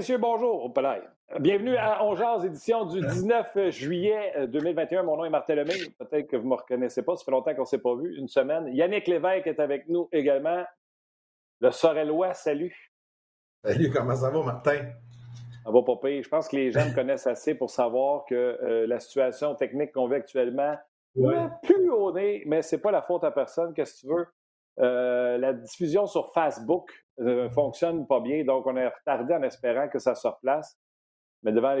Monsieur, bonjour, au Bienvenue à Ongears, édition du 19 juillet 2021. Mon nom est Martin Lemay. Peut-être que vous ne me reconnaissez pas. Ça fait longtemps qu'on ne s'est pas vu, une semaine. Yannick Lévesque est avec nous également. Le Sorellois, salut. Salut, comment ça va, Martin? Ça va pas pire. Je pense que les gens me connaissent assez pour savoir que euh, la situation technique qu'on vit actuellement n'est plus au nez, mais c'est pas la faute à personne. Qu'est-ce que tu veux? Euh, la diffusion sur Facebook euh, fonctionne pas bien, donc on est retardé en espérant que ça se replace. Mais devant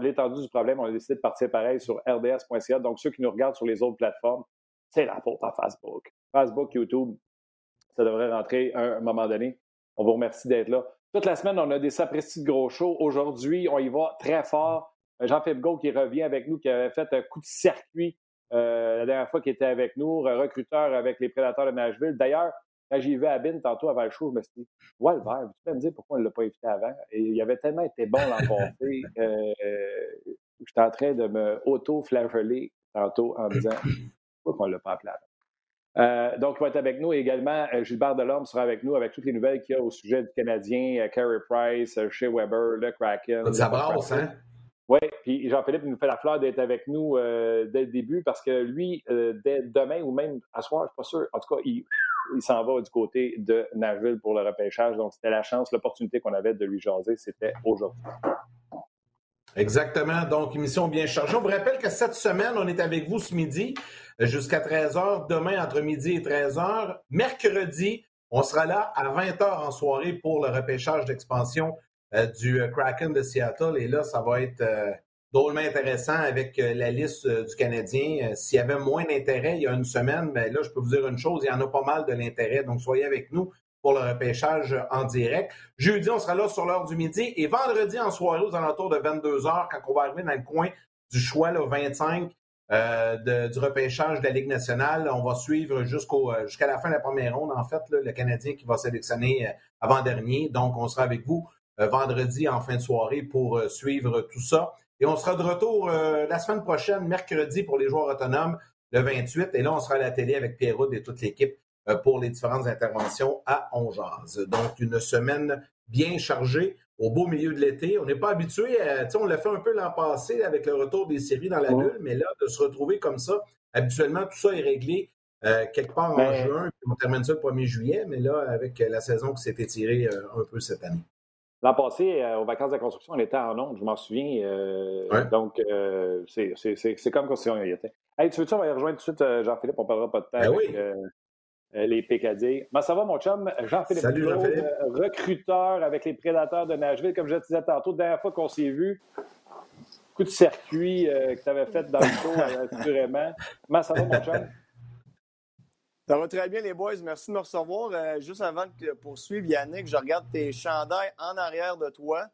l'étendue du problème, on a décidé de partir pareil sur rds.ca. Donc, ceux qui nous regardent sur les autres plateformes, c'est la faute à Facebook. Facebook, YouTube, ça devrait rentrer à un moment donné. On vous remercie d'être là. Toute la semaine, on a des sapristi de gros shows. Aujourd'hui, on y va très fort. Jean-Philippe Gault qui revient avec nous, qui avait fait un coup de circuit euh, la dernière fois qu'il était avec nous, recruteur avec les Prédateurs de Nashville. D'ailleurs, quand j'ai vu Abin tantôt avant le show, je me suis dit, ouais, le verre, tu peux me dire pourquoi on ne l'a pas évité avant? Et il avait tellement été bon l'an passé. Euh, J'étais en train de me auto-flageller tantôt en disant, pourquoi on ne l'a pas appelé avant? Euh, donc, il va être avec nous également. Euh, Gilbert Delorme sera avec nous avec toutes les nouvelles qu'il y a au sujet du Canadien, euh, Carey Price, Shea Weber, le Kraken. Ça brasse, hein? Oui, puis Jean-Philippe nous fait la fleur d'être avec nous dès le début parce que lui, dès demain ou même à soir, je ne suis pas sûr, en tout cas, il, il s'en va du côté de Nashville pour le repêchage. Donc, c'était la chance, l'opportunité qu'on avait de lui jaser, c'était aujourd'hui. Exactement. Donc, émission bien chargée. On vous rappelle que cette semaine, on est avec vous ce midi jusqu'à 13h. Demain, entre midi et 13h. Mercredi, on sera là à 20h en soirée pour le repêchage d'expansion euh, du euh, Kraken de Seattle. Et là, ça va être euh, drôlement intéressant avec la liste du Canadien. S'il y avait moins d'intérêt il y a une semaine, mais ben là, je peux vous dire une chose, il y en a pas mal de l'intérêt. Donc, soyez avec nous pour le repêchage en direct. Jeudi, on sera là sur l'heure du midi. Et vendredi, en soirée, aux alentours de 22 h quand on va arriver dans le coin du choix, le 25, euh, du repêchage de la Ligue nationale. On va suivre jusqu'au euh, jusqu'à la fin de la première ronde, en fait, le Canadien qui va sélectionner euh, avant-dernier. Donc, on sera avec vous vendredi en fin de soirée pour suivre tout ça. Et on sera de retour la semaine prochaine, mercredi, pour les joueurs autonomes, le 28. Et là, on sera à la télé avec Pierre et toute l'équipe pour les différentes interventions à Ongeaz. Donc, une semaine bien chargée au beau milieu de l'été. On n'est pas habitué, on l'a fait un peu l'an passé avec le retour des séries dans la bulle, mais là, de se retrouver comme ça, habituellement, tout ça est réglé euh, quelque part en ben, juin, puis on termine ça le 1er juillet, mais là, avec la saison qui s'est étirée euh, un peu cette année. L'an passé, euh, aux vacances de la construction, on était en ondes, je m'en souviens. Donc, c'est comme quand on y était. Hey, tu veux-tu, on va y rejoindre tout de suite Jean-Philippe, on ne parlera pas de temps ben oui. Euh, les PKD. Comment ça va, mon chum? Jean-Philippe euh, recruteur avec les Prédateurs de Nashville. Comme je te disais tantôt, la dernière fois qu'on s'est vu, coup de circuit euh, que tu avais fait dans le show, assurément. Comment ça va, mon chum? Ça va très bien, les boys. Merci de me recevoir. juste avant de poursuivre, Yannick, je regarde tes chandails en arrière de toi.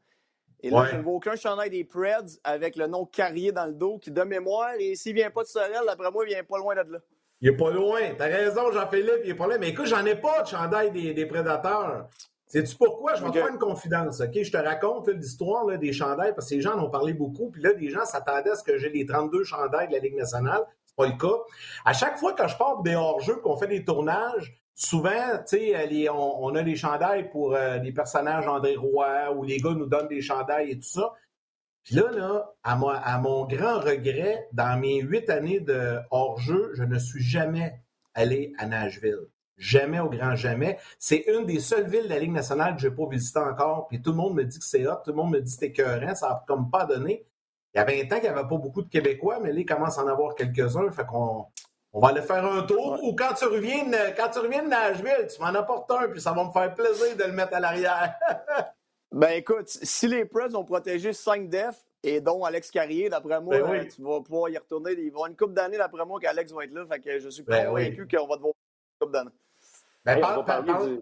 Et là, je ne vois aucun chandail des Preds avec le nom Carrier dans le dos qui, de mémoire, et s'il ne vient pas de Sorel, d'après moi, il vient pas loin de là. Il est pas loin. T'as raison, Jean-Philippe, il est pas loin. Mais écoute, j'en ai pas de chandail des, prédateurs. Sais-tu pourquoi? Je vais te faire une confidence, OK? Je te raconte l'histoire des chandails parce que les gens en ont parlé beaucoup. Puis là, des gens s'attendaient à ce que j'ai les 32 chandails de la Ligue nationale. Pas le cas. À chaque fois que je pars des hors-jeux qu'on fait des tournages, souvent, tu sais, on, a des chandails pour euh, des personnages André Roy ou les gars nous donnent des chandails et tout ça. Puis là, là à mon grand regret, dans mes huit années de hors-jeu, je ne suis jamais allé à Nashville. Jamais au grand jamais. C'est une des seules villes de la Ligue nationale que je n'ai pas visitée encore. Puis tout le monde me dit que c'est hot, tout le monde me dit que c'est écœurant, ça n'a comme pas donné. Il y a 20 ans qu'il n'y avait pas beaucoup de Québécois, mais là, il commence à en avoir quelques-uns. Fait qu'on on va aller faire un tour. Ou quand tu reviens de, quand tu reviens de Nashville, tu m'en apportes un, puis ça va me faire plaisir de le mettre à l'arrière. Ben écoute, si les Preds ont protégé 5 defs, et dont Alex Carrier, d'après moi, ben euh, tu vas pouvoir y retourner. Il va y avoir une coupe d'années, d'après moi, qu'Alex va être là. Fait que je suis ben convaincu qu'on va devoir une coupe d'années. Ben, on va parler du...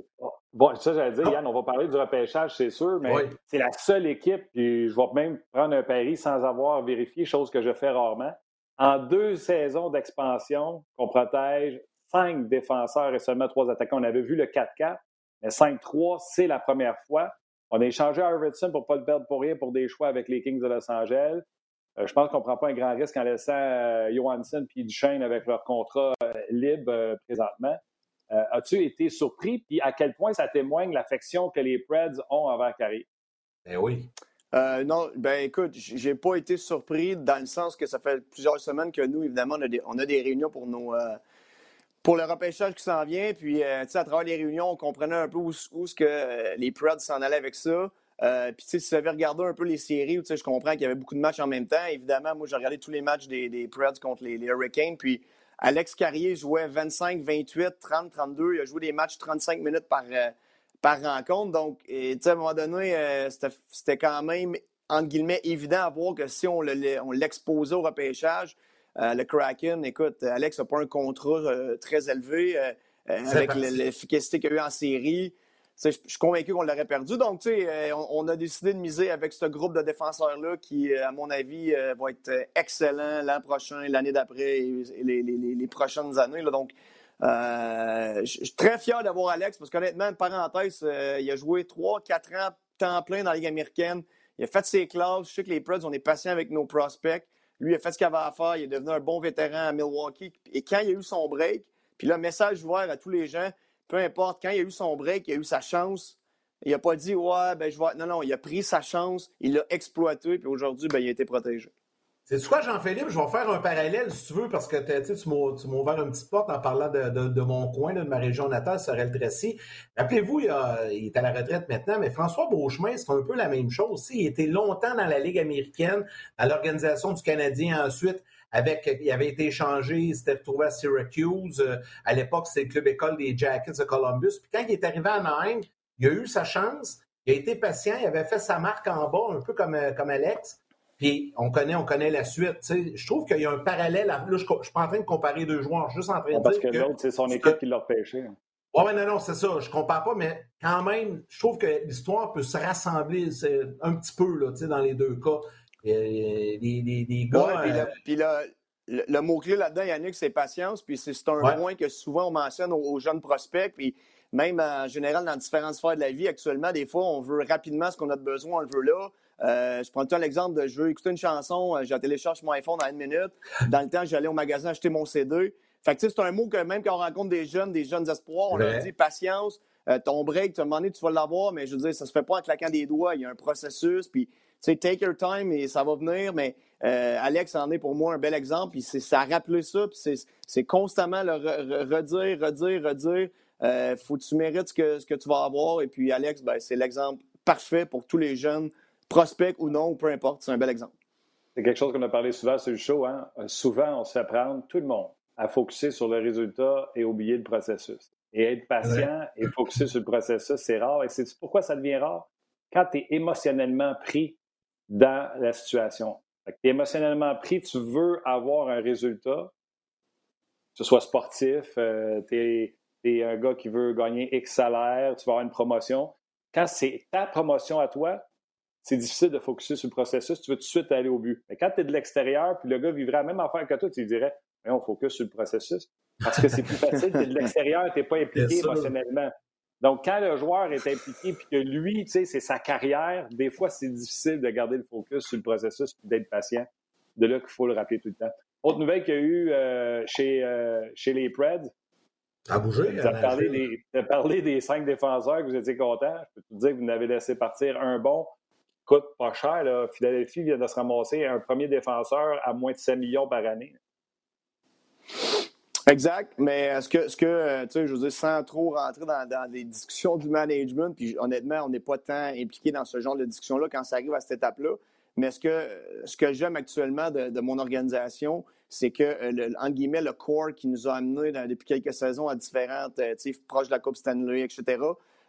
Bon, ça, j'allais dire, Yann, on va parler du repêchage, c'est sûr, mais c'est la seule équipe, puis je vais même prendre un pari sans avoir vérifié, chose que je fais rarement. En deux saisons d'expansion, qu'on protège cinq défenseurs et seulement trois attaquants. On avait vu le 4-4, mais 5-3, c'est la première fois. On a échangé Arvidsson pour ne pas le perdre pour rien pour des choix avec les Kings de Los Angeles. Euh, je pense qu'on ne prend pas un grand risque en laissant euh, Johansson et Duchesne avec leur contrat euh, libre présentement. As-tu été surpris? Puis à quel point ça témoigne l'affection que les Preds ont envers Carrie? Ben oui. non, ben écoute, j'ai pas été surpris dans le sens que ça fait plusieurs semaines que nous, évidemment, on a des, réunions pour nos, pour le repêchage qui s'en vient. Puis, à travers les réunions, on comprenait un peu où, où ce que les Preds s'en allaient avec ça. Euh, puis, si vous avez regardé un peu les séries, je comprends qu'il y avait beaucoup de matchs en même temps. Évidemment, moi, j'ai regardé tous les matchs des, des Preds contre les, Hurricanes. Puis, Alex Carrier jouait 25, 28, 30, 32. Il a joué des matchs 35 minutes par, euh, par rencontre. Donc, à un moment donné, euh, c'était quand même, entre guillemets, évident à voir que si on l'exposait au repêchage, le Kraken, écoute, Alex n'a pas un contrat très élevé avec l'efficacité qu'il a eu en série je suis convaincu qu'on l'aurait perdu. Donc, euh, on, a décidé de miser avec ce groupe de défenseurs-là qui, euh, à mon avis, euh, va être excellent l'an prochain, l'année d'après et les, prochaines années. Donc, je suis très fier d'avoir Alex parce qu'honnêtement, parenthèse, il a joué 3-4 ans temps plein dans la Ligue américaine. Il a fait ses classes. Je sais que les Preds, on est patient avec nos prospects. Lui, il a fait ce qu'il avait à faire. Il est devenu un bon vétéran à Milwaukee. Et quand il a eu son break, puis là, message ouvert à tous les gens, peu importe, quand il a eu son break, il a eu sa chance. Il n'a pas dit, ouais, ben je vois. Non, non, il a pris sa chance, il l'a exploité, puis aujourd'hui, ben, il a été protégé. C'est quoi, Jean-Philippe? Je vais faire un parallèle, si tu veux, parce que tu m'as ouvert une petite porte en parlant de, mon coin, de ma région natale, Sorel-Tracy. Rappelez-vous, il, est à la retraite maintenant, mais François Beauchemin, c'est un peu la même chose. Il était longtemps dans la Ligue américaine, à l'Organisation du Canadien ensuite avec, il avait été échangé, il s'était retrouvé à Syracuse. Euh, à l'époque, c'était le club école des Jackets de Columbus. Puis quand il est arrivé à Anaheim, il a eu sa chance, il a été patient, il avait fait sa marque en bas, un peu comme, euh, comme Alex. Puis on connaît, on connaît la suite. je trouve qu'il y a un parallèle. Là, je ne suis pas en train de comparer deux joueurs, je suis juste en train de parce dire. Parce que, l'autre, c'est son équipe qui l'a repêché. Oui, mais non, non, c'est ça. Je ne compare pas, mais quand même, je trouve que l'histoire peut se rassembler un petit peu là, dans les deux cas. Les, gars. puis, euh, le, mot-clé là-dedans, Yannick, c'est patience. Puis c'est un point que souvent on mentionne aux, jeunes prospects. Puis même en général, dans différentes sphères de la vie, actuellement, des fois, on veut rapidement ce qu'on a besoin, on le veut là. Euh, je prends tout l'exemple de je veux écouter une chanson, euh, je télécharge mon iPhone dans une minute. Dans le temps, j'allais au magasin acheter mon CD. Fait que c'est un mot que même quand on rencontre des jeunes, des jeunes espoirs, on leur dit patience. ton break, tu as demandé, tu vas l'avoir, mais je veux dire, ça se fait pas en claquant des doigts. Il y a un processus. Puis sais, take your time et ça va venir, mais euh, Alex en est pour moi un bel exemple. Puis ça a rappelé ça, puis c'est constamment le redire, redire, redire. Euh, faut que tu mérites ce que, ce que tu vas avoir. Et puis Alex, ben, c'est l'exemple parfait pour tous les jeunes, prospects ou non, peu importe. C'est un bel exemple. C'est quelque chose qu'on a parlé souvent sur le show. Hein? Euh, souvent, on se fait prendre, tout le monde, à focuser sur le résultat et oublier le processus. Et être patient et focuser sur le processus, c'est rare. Et c'est pourquoi ça devient rare? Quand tu es émotionnellement pris dans la situation. Tu es émotionnellement pris, tu veux avoir un résultat, que ce soit sportif, euh, tu es, un gars qui veut gagner X salaire, tu vas avoir une promotion. Quand c'est ta promotion à toi, c'est difficile de focuser sur le processus, tu veux tout de suite aller au but. Mais quand tu es de l'extérieur, puis le gars vivrait la même affaire que toi, tu lui dirais, on focus sur le processus. Parce que c'est plus facile, tu es de l'extérieur, tu n'es pas impliqué émotionnellement. Donc, quand le joueur est impliqué et que lui, tu sais, c'est sa carrière, des fois, c'est difficile de garder le focus sur le processus et d'être patient. De là qu'il faut le rappeler tout le temps. Autre nouvelle qu'il y a eu euh, chez, euh, chez les Preds. À bouger. Vous avez parlé des, parlé des cinq défenseurs que vous étiez contents. Je peux te dire que vous n'avez laissé partir un bon. Coûte pas cher. Là. Philadelphie vient de se ramasser un premier défenseur à moins de 7 millions par année. Exact, mais est-ce que, ce que euh, tu sais, je veux dire, sans trop rentrer dans, dans des discussions du management, puis honnêtement, on n'est pas tant impliqué dans ce genre de discussion-là quand ça arrive à cette étape-là, mais ce que, ce que j'aime actuellement de, mon organisation, c'est que, euh, le, en guillemets, le core qui nous a amenés depuis quelques saisons à différentes, euh, tu sais, proches de la Coupe Stanley, etc.,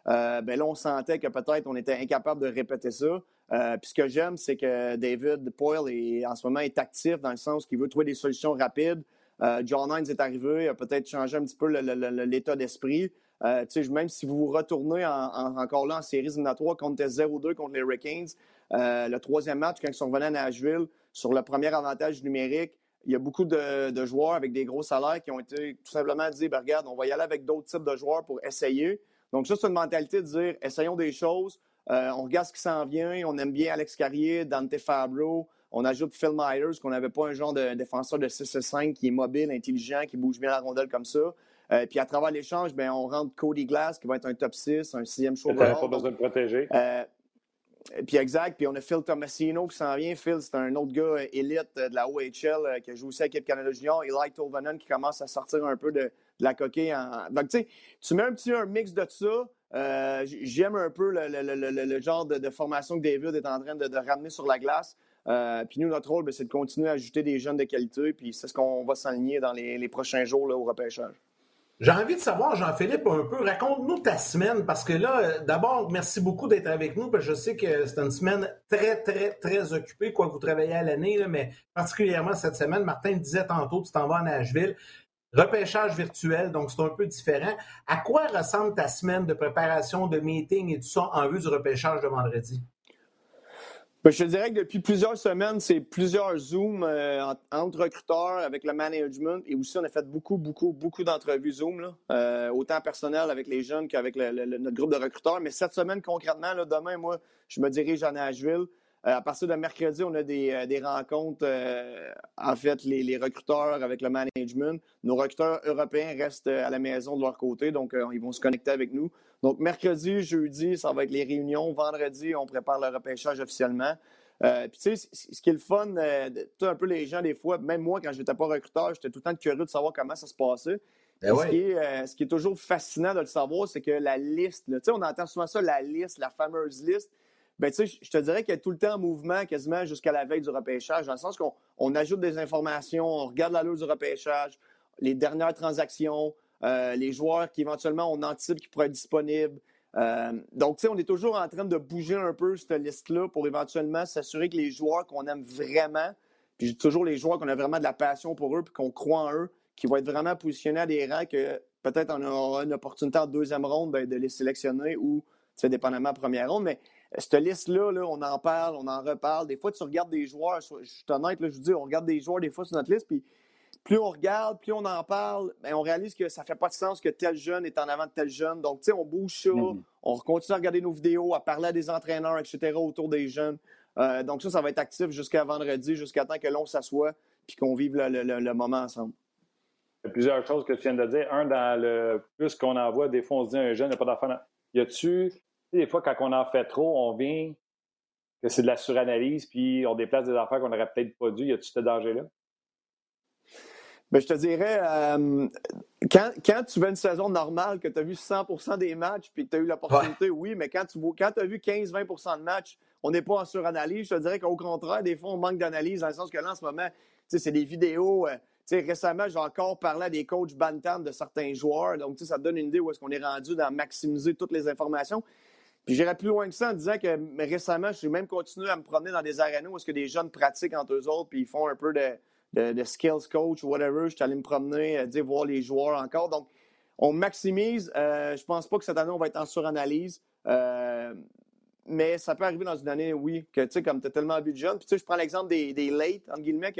ben là, on sentait que peut-être on était incapable de répéter ça. puis ce que j'aime, c'est que David Poyle, est, en ce moment, est actif dans le sens qu'il veut trouver des solutions rapides. Euh, John Hines est arrivé, a peut-être changé un petit peu l'état d'esprit. Euh, même si vous retournez encore là en série éliminatoire contre 0-2 contre les Hurricanes, euh, le troisième match, quand ils sont revenus à Nashville, sur le premier avantage numérique, il y a beaucoup de, joueurs avec des gros salaires qui ont été tout simplement dit ben, regarde, on va y aller avec d'autres types de joueurs pour essayer. Donc, ça, c'est une mentalité de dire essayons des choses, on regarde ce qui s'en vient, on aime bien Alex Carrier, Dante Fabro, on ajoute Phil Myers, qu'on n'avait pas un genre de défenseur de 6-5 qui est mobile, intelligent, qui bouge bien la rondelle comme ça. Euh, puis à travers l'échange, ben, on rentre Cody Glass, qui va être un top 6, un sixième choix. pas besoin de protéger. Euh, puis exact. Puis on a Phil Tomasino qui s'en vient. Phil, c'est un autre gars élite de la OHL qui a joué aussi à l'équipe Canada Junior. Eli Tolvanen qui commence à sortir un peu de, la coquille. En... Donc, tu sais, tu mets un petit un mix de ça. J'aime un peu le, genre de, formation que David est en train de, ramener sur la glace. Puis nous, notre rôle, ben, c'est de continuer à ajouter des jeunes de qualité. Puis c'est ce qu'on va s'aligner dans les, prochains jours au repêchage. J'ai envie de savoir, Jean-Philippe, un peu, raconte-nous ta semaine, parce que là, euh, d'abord, merci beaucoup d'être avec nous, parce que je sais que c'est une semaine très, très, très occupée, quoi, vous travaillez à l'année, mais particulièrement cette semaine, Martin disait tantôt, tu t'en vas à Nashville, repêchage virtuel, donc c'est un peu différent. À quoi ressemble ta semaine de préparation, de meeting et tout ça en vue du repêchage de vendredi? Ben, je te dirais que depuis plusieurs semaines, c'est plusieurs Zooms euh, entre recruteurs avec le management et aussi on a fait beaucoup, beaucoup, beaucoup d'entrevues Zoom, euh, autant personnel avec les jeunes qu'avec notre groupe de recruteurs. Mais cette semaine, concrètement, demain, moi, je me dirige à Nashville. Euh, à partir de mercredi, on a des, des rencontres, en fait, les, les, recruteurs avec le management. Nos recruteurs européens restent à la maison de leur côté, donc ils vont se connecter avec nous. Donc, mercredi, jeudi, ça va être les réunions. Vendredi, on prépare le repêchage officiellement. Euh, puis, tu sais, ce qui est le fun, euh, un peu les gens, des fois, même moi, quand je n'étais pas recruteur, j'étais tout le temps curieux de savoir comment ça se passait. Ben ce, qui est, euh, ce, qui est, toujours fascinant de le savoir, c'est que la liste, tu sais, on entend souvent ça, la liste, la fameuse liste. Ben, tu sais, je te dirais qu'elle est tout le temps en mouvement quasiment jusqu'à la veille du repêchage, dans le sens qu'on ajoute des informations, on regarde la liste du repêchage, les dernières transactions, euh, les joueurs qui éventuellement on anticipe qui pourraient être disponibles. Euh, donc, tu sais, on est toujours en train de bouger un peu cette liste-là pour éventuellement s'assurer que les joueurs qu'on aime vraiment, puis toujours les joueurs qu'on a vraiment de la passion pour eux, puis qu'on croit en eux, qui vont être vraiment positionnés à des rangs que peut-être on aura une opportunité en deuxième ronde ben, de les sélectionner ou, tu dépendamment de première ronde. Mais cette liste-là, là, on en parle, on en reparle. Des fois, tu regardes des joueurs, je suis honnête, là, je vous dis, on regarde des joueurs des fois sur notre liste, puis plus on regarde, plus on en parle, ben, on réalise que ça ne fait pas de sens que tel jeune est en avant de tel jeune. Donc, tu sais, on bouge ça, mm-hmm. on continue à regarder nos vidéos, à parler à des entraîneurs, etc., autour des jeunes. Euh, donc, ça, ça va être actif jusqu'à vendredi, jusqu'à temps que l'on s'assoie puis qu'on vive le, moment ensemble. Il y a plusieurs choses que tu viens de dire. Un, dans le plus qu'on envoie, des fois, on se dit un jeune n'a pas d'enfant. Y a-tu, des fois, quand on en fait trop, on vient que c'est de la suranalyse, puis on déplace des affaires qu'on n'aurait peut-être pas dû. Y a-tu ce danger-là? Bien, je te dirais, euh, quand, tu veux une saison normale, que tu as vu 100% des matchs puis que tu as eu l'opportunité, oui, mais quand tu quand as vu 15-20% de matchs, on n'est pas en suranalyse. Je te dirais qu'au contraire, des fois, on manque d'analyse dans le sens que là, en ce moment, c'est des vidéos. Euh, récemment, j'ai encore parlé à des coachs bantam de certains joueurs. Donc, ça te donne une idée où est-ce qu'on est rendu dans maximiser toutes les informations. Puis j'irai plus loin que ça en disant que récemment, je suis même continué à me promener dans des arénas où est-ce que des jeunes pratiquent entre eux autres puis ils font un peu de de, skills coach ou whatever. Je suis allé me promener, euh, dire, voir les joueurs encore. Donc, on maximise. Euh, je pense pas que cette année, on va être en suranalyse. Euh, mais ça peut arriver dans une année, oui, que tu sais, comme tu as tellement vu de jeunes. Puis tu sais, je prends l'exemple des, des late, entre guillemets,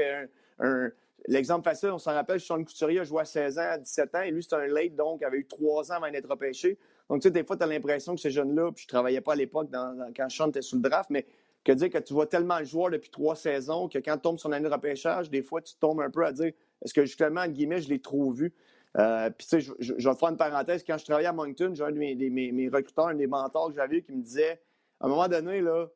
l'exemple facile, on s'en rappelle, Sean Couturier a joué à 16 ans, à 17 ans, et lui, c'est un late, donc, avait eu 3 ans avant d'être repêché. Donc, tu sais, des fois, tu as l'impression que ces jeunes-là, puis je travaillais pas à l'époque quand Sean était sous le draft, mais que dire que tu vois tellement le joueur depuis trois saisons que quand sur une année de repêchage, des fois, tu tombes un peu à dire est-ce que justement, en guillemets, je l'ai trop vu? Euh, puis, tu sais, je, vais faire une parenthèse. Quand je travaillais à Moncton, j'ai un de mes, recruteurs, un des mentors que j'avais qui me disait à un moment donné, là,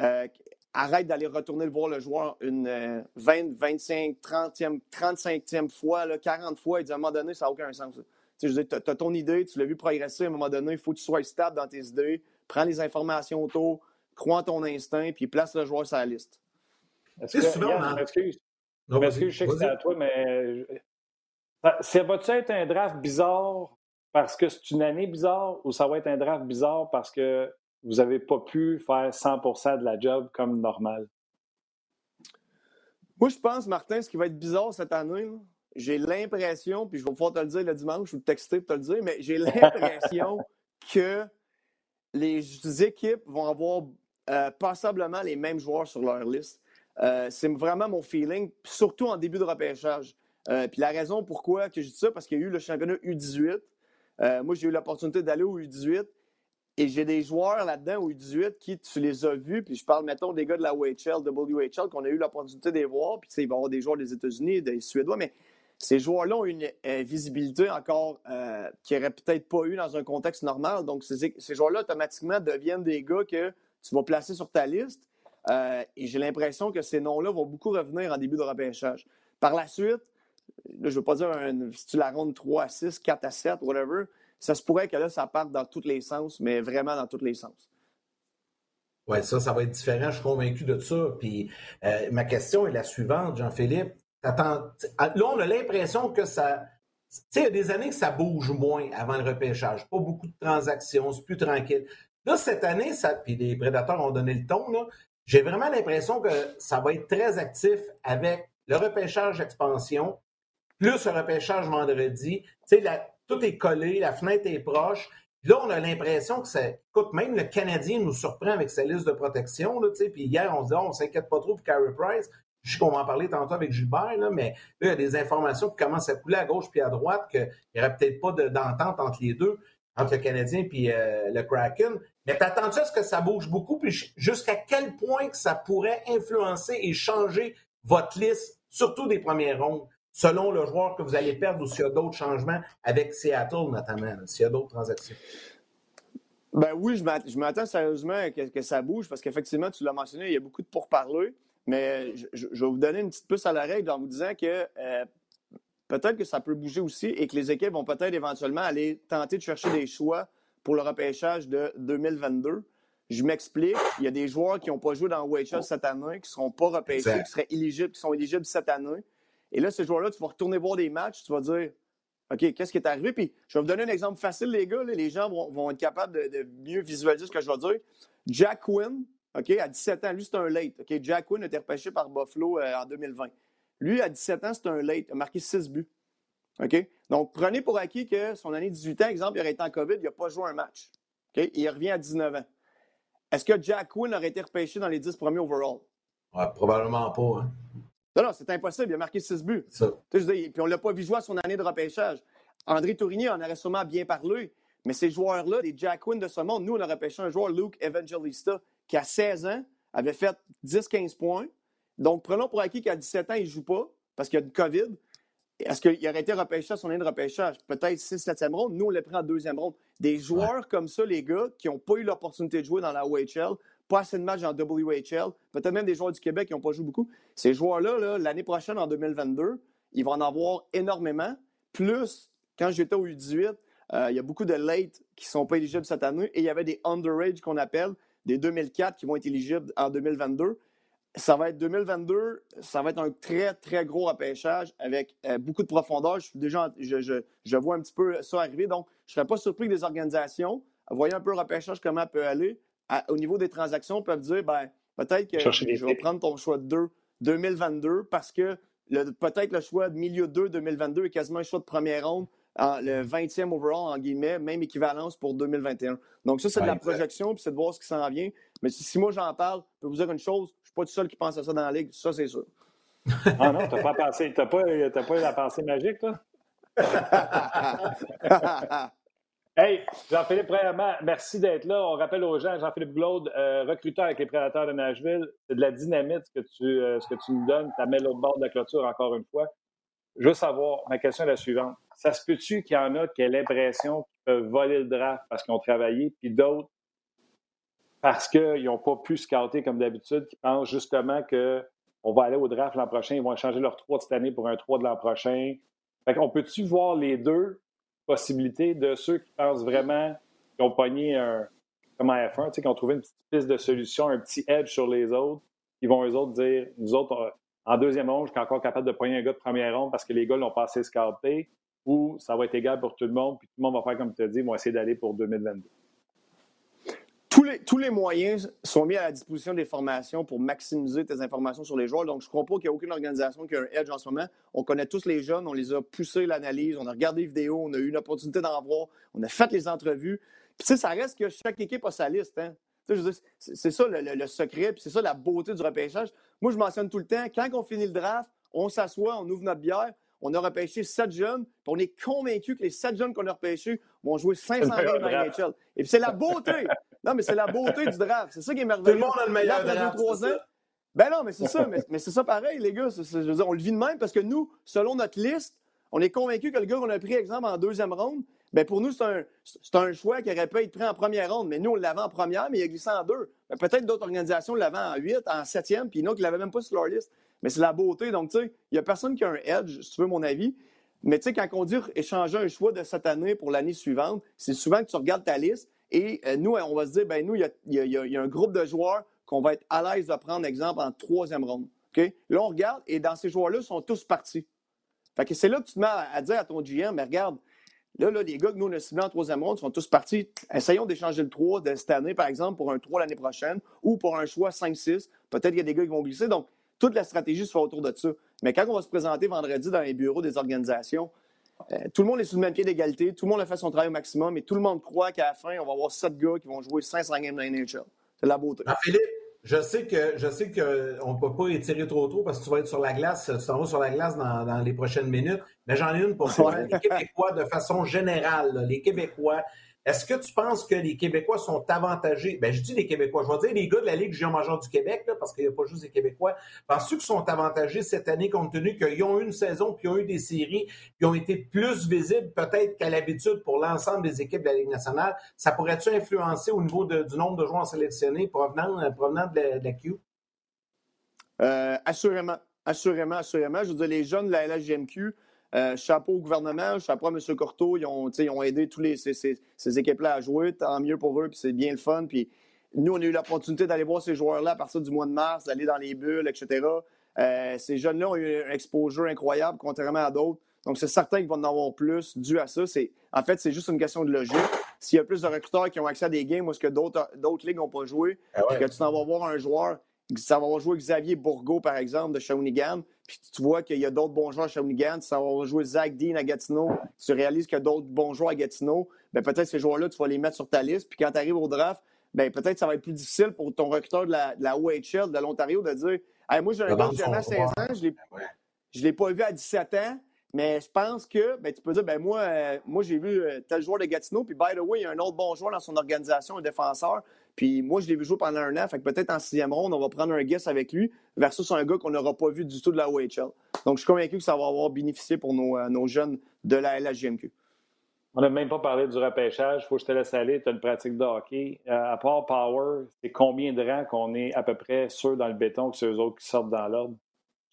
euh, arrête d'aller retourner le voir le joueur une 20, 25, 30e, 35e fois, là, 40 fois. Il dit à un moment donné, ça n'a aucun sens. Tu sais, tu as, ton idée, tu l'as vu progresser. À un moment donné, il faut que tu sois stable dans tes idées. Prends les informations autour crois en ton instinct, puis place le joueur sur la liste. C'est souvent, Yann, excuse. je sais que c'est à toi, mais ça va-tu être un draft bizarre parce que c'est une année bizarre ou ça va être un draft bizarre parce que vous n'avez pas pu faire 100 de la job comme normal? Moi, je pense, Martin, ce qui va être bizarre cette année, j'ai l'impression, puis je vais pouvoir te le dire le dimanche ou te texter pour te le dire, mais j'ai l'impression que les équipes vont avoir euh, passablement les mêmes joueurs sur leur liste. Euh, c'est vraiment mon feeling, surtout en début de repêchage. Euh, puis la raison pourquoi que je dis ça, parce qu'il y a eu le championnat U18. moi, j'ai eu l'opportunité d'aller au U18 et j'ai des joueurs là-dedans au U18 qui, tu les as vus, puis je parle, mettons, des gars de la OHL, WHL, qu'on a eu l'opportunité de les voir, puis il va y avoir des joueurs des États-Unis, des Suédois, mais ces joueurs-là ont une visibilité encore euh, qu'ils n'auraient peut-être pas eu dans un contexte normal. Donc, ces, joueurs-là, automatiquement, deviennent des gars que tu vas placer sur ta liste. Euh, et j'ai l'impression que ces noms-là vont beaucoup revenir en début de repêchage. Par la suite, je ne veux pas dire si tu la rondes 3 à 6, 4 à 7, whatever, ça se pourrait que là, ça parte dans tous les sens, mais vraiment dans tous les sens. Oui, ça, ça va être différent, je suis convaincu de ça. Puis ma question est la suivante, Jean-Philippe. Là, on a l'impression que ça. Tu sais, il y a des années que ça bouge moins avant le repêchage. Pas beaucoup de transactions, c'est plus tranquille. Là, cette année, ça, puis les prédateurs ont donné le ton, là, j'ai vraiment l'impression que ça va être très actif avec le repêchage expansion, plus le repêchage vendredi. Tu sais, tout est collé, la fenêtre est proche. là, on a l'impression que ça. Écoute, même le Canadien nous surprend avec sa liste de protection. Là, puis hier, on se dit, oh, on s'inquiète pas trop pour Carey Price. Je qu'on va en parler tantôt avec Gilbert, là, mais là, il y a des informations qui commencent à couler à gauche puis à droite qu'il n'y aurait peut-être pas d'entente entre les deux, entre le Canadien et euh, le Kraken. Mais t'attends-tu à ce que ça bouge beaucoup? Puis jusqu'à quel point que ça pourrait influencer et changer votre liste, surtout des premières rondes, selon le joueur que vous allez perdre ou s'il y a d'autres changements avec Seattle notamment, s'il y a d'autres transactions? Ben oui, je m'attends sérieusement que, que, ça bouge parce qu'effectivement, tu l'as mentionné, il y a beaucoup de pourparlers. Mais je, vais vous donner une petite puce à la règle en vous disant que euh, peut-être que ça peut bouger aussi et que les équipes vont peut-être éventuellement aller tenter de chercher des choix pour le repêchage de 2022. Je m'explique. Il y a des joueurs qui n'ont pas joué dans WHL cette année, qui ne seront pas repêchés, qui seraient éligibles, qui sont éligibles cette année. Et là, ces joueurs-là, tu vas retourner voir des matchs, tu vas dire OK, qu'est-ce qui est arrivé? Puis je vais vous donner un exemple facile, les gars. les gens vont, être capables de, de, mieux visualiser ce que je vais dire. Jack Quinn, OK, à 17 ans, lui, c'est un late. OK, Jack Quinn a été repêché par Buffalo euh, en 2020. Lui, à 17 ans, c'est un late. Il a marqué 6 buts. OK? Donc, prenez pour acquis que son année 18 ans, exemple, il aurait été en COVID, il n'a pas joué un match. OK? Il revient à 19 ans. Est-ce que Jack Quinn aurait été repêché dans les 10 premiers overall? Ouais, probablement pas. Hein? Non, non, c'est impossible. Il a marqué 6 buts. Ça. puis on ne l'a pas vu jouer à son année de repêchage. André Tourigny en aurait sûrement bien parlé, mais ces joueurs-là, les Jack Quinn de ce monde, nous, on a repêché un joueur, Luke Evangelista, qui, à 16 ans, avait fait 10-15 points. Donc, prenons pour acquis qu'à 17 ans, il ne joue pas parce qu'il y a du COVID. Est-ce qu'il aurait été repêché à son année de repêchage? Peut-être 6-7e ronde. Nous, on l'a pris en deuxième ronde. Des joueurs comme ça, les gars, qui n'ont pas eu l'opportunité de jouer dans la OHL, pas assez de matchs en WHL, peut-être même des joueurs du Québec qui n'ont pas joué beaucoup. Ces joueurs-là, l'année prochaine, en 2022, ils vont en avoir énormément. Plus, quand j'étais au U18, euh, il y a beaucoup de late qui ne sont pas éligibles cette année et il y avait des underage qu'on appelle, des 2004 qui vont être éligibles en 2022. Ça va être 2022, ça va être un très, très gros repêchage avec euh, beaucoup de profondeur. Je, déjà, je, vois un petit peu ça arriver. Donc, je ne serais pas surpris que les organisations, voyant un peu le repêchage, comment ça peut aller, au niveau des transactions, peuvent dire ben, peut-être que je vais prendre ton choix de 2 2022 parce que peut-être le choix de milieu 2 2022 est quasiment un choix de première ronde le 20e overall, en guillemets, même équivalence pour 2021. Donc, ça, c'est de la projection, puis c'est de voir ce qui s'en vient. Mais si, moi j'en parle, je peux vous dire une chose, suis pas le seul qui pense à ça dans la ligue, ça, c'est sûr. ah non, tu n'as pas, pensé, pas, pas la pensée magique, toi? hey, Jean-Philippe, premièrement, merci d'être là. On rappelle aux gens, Jean-Philippe Glaude, euh, recruteur avec les Prédateurs de Nashville. C'est de la dynamite ce que tu, euh, ce que tu nous donnes. Tu amènes l'autre bord de la clôture encore une fois. Je veux savoir, ma question est la suivante. Ça se peut-tu qu'il y en a qui aient l'impression qu'ils peuvent voler le draft parce qu'ils ont travaillé, puis d'autres parce qu'ils n'ont pas pu scouter comme d'habitude, qui pensent justement qu'on va aller au draft l'an prochain, ils vont changer leur 3 de cette année pour un 3 de l'an prochain. Fait qu'on peut-tu voir les deux possibilités de ceux qui pensent vraiment qu'ils ont pogné un, comme un F1, qui ont trouvé une petite piste de solution, un petit edge sur les autres, ils vont eux autres dire, nous autres, en deuxième ronde, je suis encore capable de pogner un gars de première ronde parce que les gars l'ont pas assez scouté, ou ça va être égal pour tout le monde, puis tout le monde va faire comme tu as dit, ils vont essayer d'aller pour 2022. Tous les, tous les moyens sont mis à la disposition des formations pour maximiser tes informations sur les joueurs. Donc, je ne crois pas qu'il n'y a aucune organisation qui a un edge en ce moment. On connaît tous les jeunes, on les a poussés l'analyse, on a regardé les vidéos, on a eu l'opportunité d'en voir, on a fait les entrevues. Puis, tu sais, ça reste que chaque équipe a sa liste. Hein? C'est ça le, secret, puis c'est ça la beauté du repêchage. Moi, je mentionne tout le temps, quand on finit le draft, on s'assoit, on ouvre notre bière, on a repêché sept jeunes, puis on est convaincu que les sept jeunes qu'on a repêchés vont jouer 500 games dans NHL. Et puis c'est la beauté. non, mais c'est la beauté du draft. C'est ça qui est merveilleux. Tout le monde a le meilleur draft. Deux, ans, ben non, mais c'est ça. Mais, c'est ça pareil, les gars. on le vit de même parce que nous, selon notre liste, on est convaincu que le gars qu'on a pris, exemple, en deuxième ronde, ben pour nous, c'est un, un, choix qui aurait pu être pris en première ronde. Mais nous, on l'avait en première, mais il a glissé en deux. Ben, peut-être d'autres organisations l'avaient en huit, en septième, puis nous, qui ne l'avaient même pas sur leur liste. Mais c'est la beauté. Donc, tu sais, il n'y a personne qui a un edge, si tu veux mon avis. Mais tu sais, quand on dit échanger un choix de cette année pour l'année suivante, c'est souvent que tu regardes ta liste et euh, nous, on va se dire, ben nous, il y, a, un groupe de joueurs qu'on va être à l'aise de prendre, exemple, en troisième ronde. Là, on regarde et dans ces joueurs-là, ils sont tous partis. Fait que c'est là que tu te mets à, dire à ton GM, mais regarde, là, les gars que nous, on a ciblés en troisième ronde sont tous partis. Essayons d'échanger le 3 de cette année, par exemple, pour un 3 l'année prochaine ou pour un choix 5-6. Peut-être qu'il y a des gars qui vont glisser. Donc, toute la stratégie se fait autour de ça. Mais quand on va se présenter vendredi dans les bureaux des organisations, tout le monde est sur le même pied d'égalité, tout le monde a fait son travail au maximum et tout le monde croit qu'à la fin, on va avoir sept gars qui vont jouer 500 games dans NHL. C'est la beauté. Ah, Philippe, je sais que je sais qu'on ne peut pas étirer trop trop parce que tu vas être sur la glace, tu t'en vas sur la glace dans, les prochaines minutes. Mais j'en ai une pour toi. Les Québécois, de façon générale, les Québécois, est-ce que tu penses que les Québécois sont avantagés? Ben, je dis les Québécois, je vais dire les gars de la Ligue Major du Québec, parce qu'il n'y a pas juste les Québécois. Penses-tu qu'ils sont avantagés cette année compte tenu qu'ils ont eu une saison, puis ils ont eu des séries, qui ont été plus visibles peut-être qu'à l'habitude pour l'ensemble des équipes de la Ligue nationale? Ça pourrait-tu influencer au niveau du nombre de joueurs sélectionnés provenant, provenant de, la, Q? Euh, assurément. Assurément, assurément. Je veux dire, les jeunes de la LHGMQ, euh, chapeau au gouvernement, chapeau à M. Corteau. Ils ont, ils ont aidé tous les, ces, équipes-là à jouer. Tant mieux pour eux, puis c'est bien le fun. Puis nous, on a eu l'opportunité d'aller voir ces joueurs-là à partir du mois de mars, d'aller dans les bulles, etc. Euh, ces jeunes-là ont eu un exposure incroyable, contrairement à d'autres. Donc, c'est certain qu'ils vont en avoir plus dû à ça. En fait, c'est juste une question de logique. S'il y a plus de recruteurs qui ont accès à des games où ce que d'autres ligues n'ont pas joué, ah que tu t'en vas voir un joueur, ça va jouer Xavier Bourgault, par exemple, de Shawinigan, puis tu vois qu'il y a d'autres bons joueurs à Shawinigan, ça va jouer Zach Dean à Gatineau, tu réalises qu'il y a d'autres bons joueurs à Gatineau, bien, peut-être ces joueurs-là, tu vas les mettre sur ta liste, puis quand tu arrives au draft, bien, peut-être ça va être plus difficile pour ton recruteur de la, de la OHL, de l'Ontario, de dire Moi, j'ai un gars qui a 16 ans, je ne l'ai pas vu à 17 ans, mais je pense que ben, tu peux dire, ben moi, euh, moi j'ai vu euh, tel joueur de Gatineau, puis by the way, il y a un autre bon joueur dans son organisation, un défenseur. Puis moi, je l'ai vu jouer pendant un an. Fait que peut-être en sixième ronde, on va prendre un guess avec lui versus un gars qu'on n'aura pas vu du tout de la OHL. Donc, je suis convaincu que ça va avoir bénéficié pour nos, euh, nos jeunes de la LHGMQ. On n'a même pas parlé du repêchage. Il faut que je te laisse aller. Tu as une pratique de hockey. Euh, à part Power, c'est combien de rangs qu'on est à peu près sûr dans le béton que c'est eux autres qui sortent dans l'ordre?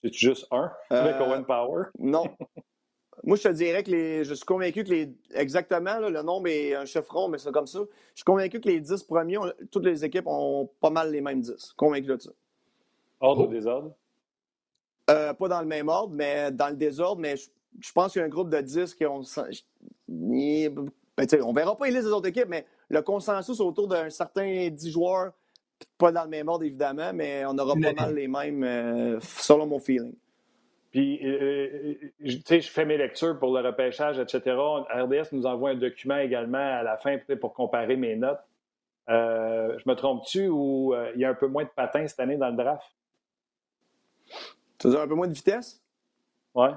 C'est juste un avec euh, Owen Power? Non. Moi, je te dirais que les, je suis convaincu que les. Exactement, le nombre est un chiffron, mais c'est comme ça. Je suis convaincu que les 10 premiers, toutes les équipes ont pas mal les mêmes 10. Convaincu de ça. Ordre ou oh. désordre? Euh, pas dans le même ordre, mais dans le désordre. Mais je, pense qu'il y a un groupe de 10 qui ont. Ben, on verra pas les listes des autres équipes, mais le consensus autour d'un certain 10 joueurs, pas dans le même ordre évidemment, mais on aura pas mal les mêmes, euh, selon mon feeling. Puis, euh, euh, tu sais, je fais mes lectures pour le repêchage, etc. RDS nous envoie un document également à la fin pour comparer mes notes. Euh, je me trompe-tu ou il y a un peu moins de patins cette année dans le draft? Tu veux dire un peu moins de vitesse? Ouais.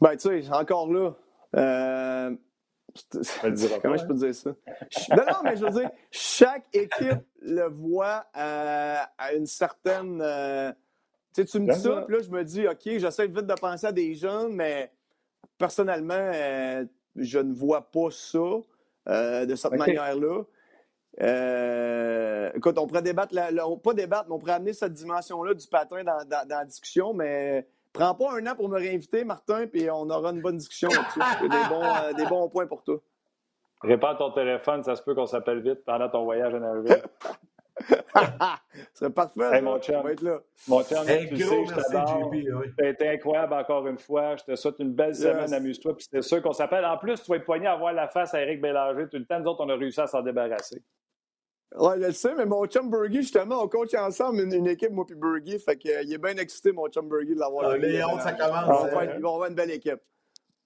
Ben, tu sais, encore là. Comment je peux dire ça? non, non, mais je veux dire, chaque équipe le voit à une certaine tu me dis ça, puis là, je me dis, OK, j'essaie vite de penser à des jeunes, mais personnellement, euh, je ne vois pas ça euh, de cette manière-là. Euh, écoute, on pourrait débattre, pas débattre, mais on pourrait amener cette dimension-là du patin dans, la discussion, mais prends pas un an pour me réinviter, Martin, puis on aura une bonne discussion là-dessus. des, bons, des bons points pour toi. Répare ton téléphone, ça se peut qu'on s'appelle vite pendant ton voyage en Norvège. C'est parfait. mon chum, va être là. Mon chum, tu sais, je t'adore. été incroyable encore une fois. Je te souhaite une belle semaine. Amuse-toi. Puis c'est sûr qu'on s'appelle. En plus, tu vas être poigné à voir la face à Eric Bélanger. Tout le temps, nous autres, on a réussi à s'en débarrasser. Oui, je le sais, mais mon chum Burgie, justement, on coach ensemble une, équipe, moi puis Burgie. Fait qu'il est bien excité, mon chum Burgie, de l'avoir. Ah, les ça commence. Ils vont avoir une belle équipe.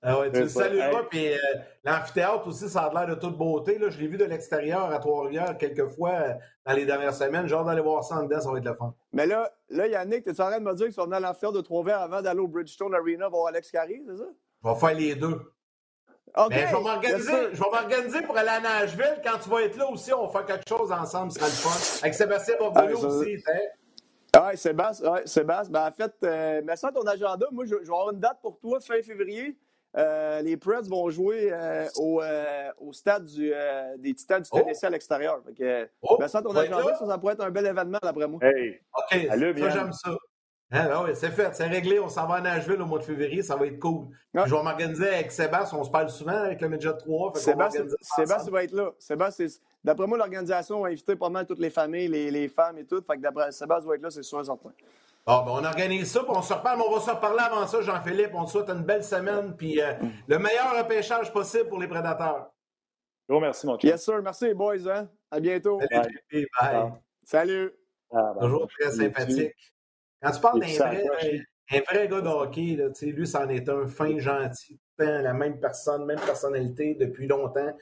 Ah ouais, tu le salueras. Puis euh, l'amphithéâtre aussi, ça a l'air de toute beauté. Là. Je l'ai vu de l'extérieur à Trois-Rivières quelques fois euh, dans les dernières semaines. Genre d'aller voir ça en dedans, ça va être le fun. Mais là, là Yannick, tu es en train de me dire que tu vas venir à l'amphithéâtre de Trois-Rivières avant d'aller au Bridgestone Arena voir Alex Carey, c'est ça? Je vais faire les deux. Mais je vais m'organiser, je vais m'organiser pour aller à Nashville. Quand tu vas être là aussi, on va faire quelque chose ensemble, ce sera le fun. Avec Sébastien Bordelot ah, aussi. Oui, Sébastien. Ouais, Sébastien. Ben, en fait, euh, mets ça ton agenda. Moi, je, je, vais avoir une date pour toi fin février. Euh, les Preds vont jouer euh, au, euh, au, stade du, euh, des Titans du oh. Tennessee oh. à l'extérieur. Oh, ça ton agenda. Ça, ça, pourrait être un bel événement, d'après moi. Hey. OK, Allô, ça, j'aime ça. Hein, oui, c'est fait, c'est réglé. On s'en va à Nashville au mois de février, ça va être cool. Ouais. Je vais m'organiser avec Sébastien, on se parle souvent avec le Midget 3. Sébastien, Sébastien va être là. Sébastien, d'après moi, l'organisation va inviter pas mal toutes les familles, les, les femmes et tout. Fait que d'après Sébastien va être là, c'est sûr et certain. Bon, ben on organise ça, puis on se reparle, mais on va se reparler avant ça, Jean-Philippe. On te souhaite une belle semaine, puis euh, le meilleur repêchage possible pour les prédateurs. Gros merci, mon chum. Yes, sir. Merci, les boys. Hein? À bientôt. Salut. Bye. Bye. Salut. Ah, Toujours très sympathique. Quand tu parles d'un vrai, un vrai gars de hockey, là, lui, c'en est un fin, gentil, la même personne, même personnalité depuis longtemps.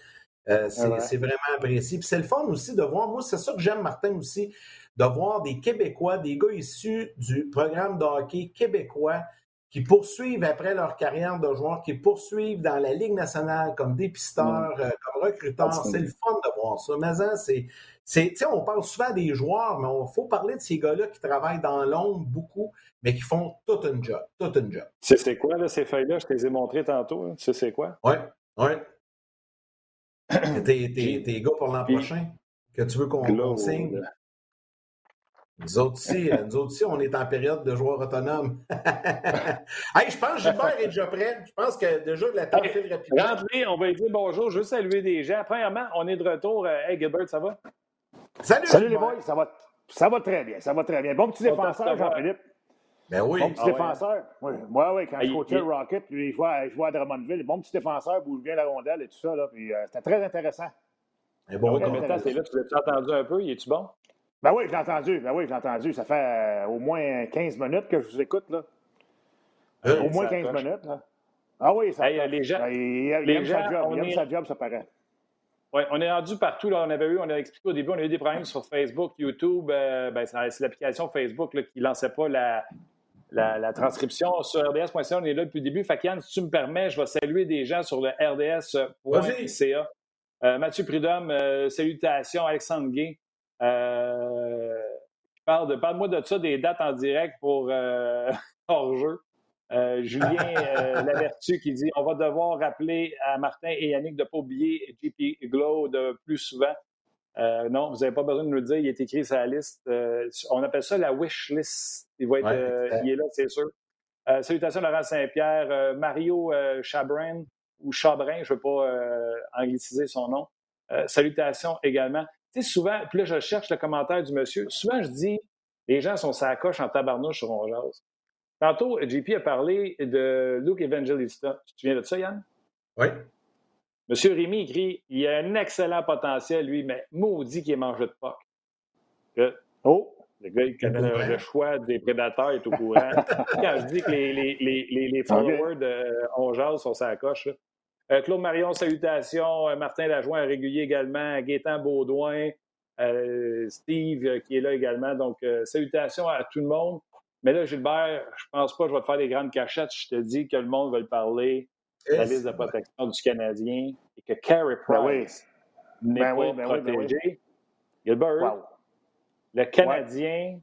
Euh, c'est vraiment apprécié. Puis c'est le fun aussi de voir, moi, c'est ça que j'aime, Martin, aussi, de voir des Québécois, des gars issus du programme de hockey québécois qui poursuivent après leur carrière de joueur, qui poursuivent dans la Ligue nationale comme dépisteurs, euh, comme recruteurs. C'est le fun de voir ça. Mais hein, c'est on parle souvent des joueurs, mais il faut parler de ces gars-là qui travaillent dans l'ombre beaucoup, mais qui font tout un job. Tout un job. C'est quoi, là, ces feuilles-là? Je te les ai montrées tantôt. Hein. Tu sais, c'est quoi? Oui, oui. tes, gars pour l'an prochain que tu veux qu'on signe? Nous autres, aussi, nous autres aussi, on est en période de joueurs autonomes. hey, je pense que Gilbert est déjà prêt. Je pense que déjà la temps file rapidement. Rentrez, on va lui dire bonjour, juste saluer des gens. Premièrement, on est de retour. Hey, Gilbert, ça va? Salut! Salut les boys, ça va, ça va très bien, ça va très bien. Bon petit défenseur, Jean-Philippe. Ben oui. Bon petit ah défenseur. Oui, moi, oui, quand je coachais le Rocket, lui, il jouait, il jouait à Drummondville. Bon petit défenseur, bouge bien la rondelle et tout ça. Là, puis, euh, c'était très intéressant. Et bon, ouais, c'est là, tu l'as entendu un peu, il est-tu bon? Ben oui, je l'ai entendu. Ben oui, je l'ai entendu. Ça fait euh, au moins 15 minutes que je vous écoute, là. Euh, au moins 15 minutes, là. Ah oui, ça. Hey, les gens, ben, il, il, les aime gens, sa job. Il aime est... sa job, ça paraît. Oui, on est rendu partout. Là. On avait eu, on a expliqué au début, on a eu des problèmes sur Facebook, YouTube. Euh, ben, c'est l'application Facebook là, qui ne lançait pas la, la, la, transcription. Sur RDS.ca, on est là depuis le début. Fait si tu me permets, je vais saluer des gens sur le RDS.ca. Euh, Mathieu Prudhomme, euh, salutations. Alexandre Gay. Euh, parle de, parle-moi de ça, des dates en direct pour euh, hors-jeu. Euh, Julien euh, Lavertu qui dit on va devoir rappeler à Martin et Yannick de ne pas oublier JP Glow de plus souvent. Euh, non, vous n'avez pas besoin de nous le dire, il est écrit sur la liste. On appelle ça la wish list. Il, va être, ouais, il est là, c'est sûr. salutations Laurent Saint-Pierre, Mario Chabrin ou Chabrin, je ne veux pas angliciser son nom. salutations également. Tu sais, souvent, puis là, je cherche le commentaire du monsieur. Souvent, je dis les gens sont sacoches en tabarnouche sur Ronjaz. Tantôt, JP a parlé de Luke Evangelista. Tu te souviens de ça, Yann? Oui. Monsieur Rémy écrit il a un excellent potentiel, lui, mais maudit qu'il est mangé de POC. Oh, le gars, il connaît le, le, choix des prédateurs, est au courant. Quand je dis que les, les, les, les followers de On sont sa coche, euh, Claude Marion, salutations. Euh, Martin Lajoie, régulier également. Gaétan Baudouin. Euh, Steve, euh, qui est là également. Donc, euh, salutations à tout le monde. Mais là, Gilbert, je pense pas que je vais te faire des grandes cachettes. Je te dis que le monde va le parler de la liste de protection du Canadien et que Carey ben Price n'est ben pas oui, ben protégé. Oui, Gilbert, wow. le Canadien ouais.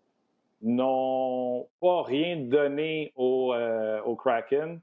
n'ont pas rien donné au, euh, au Kraken.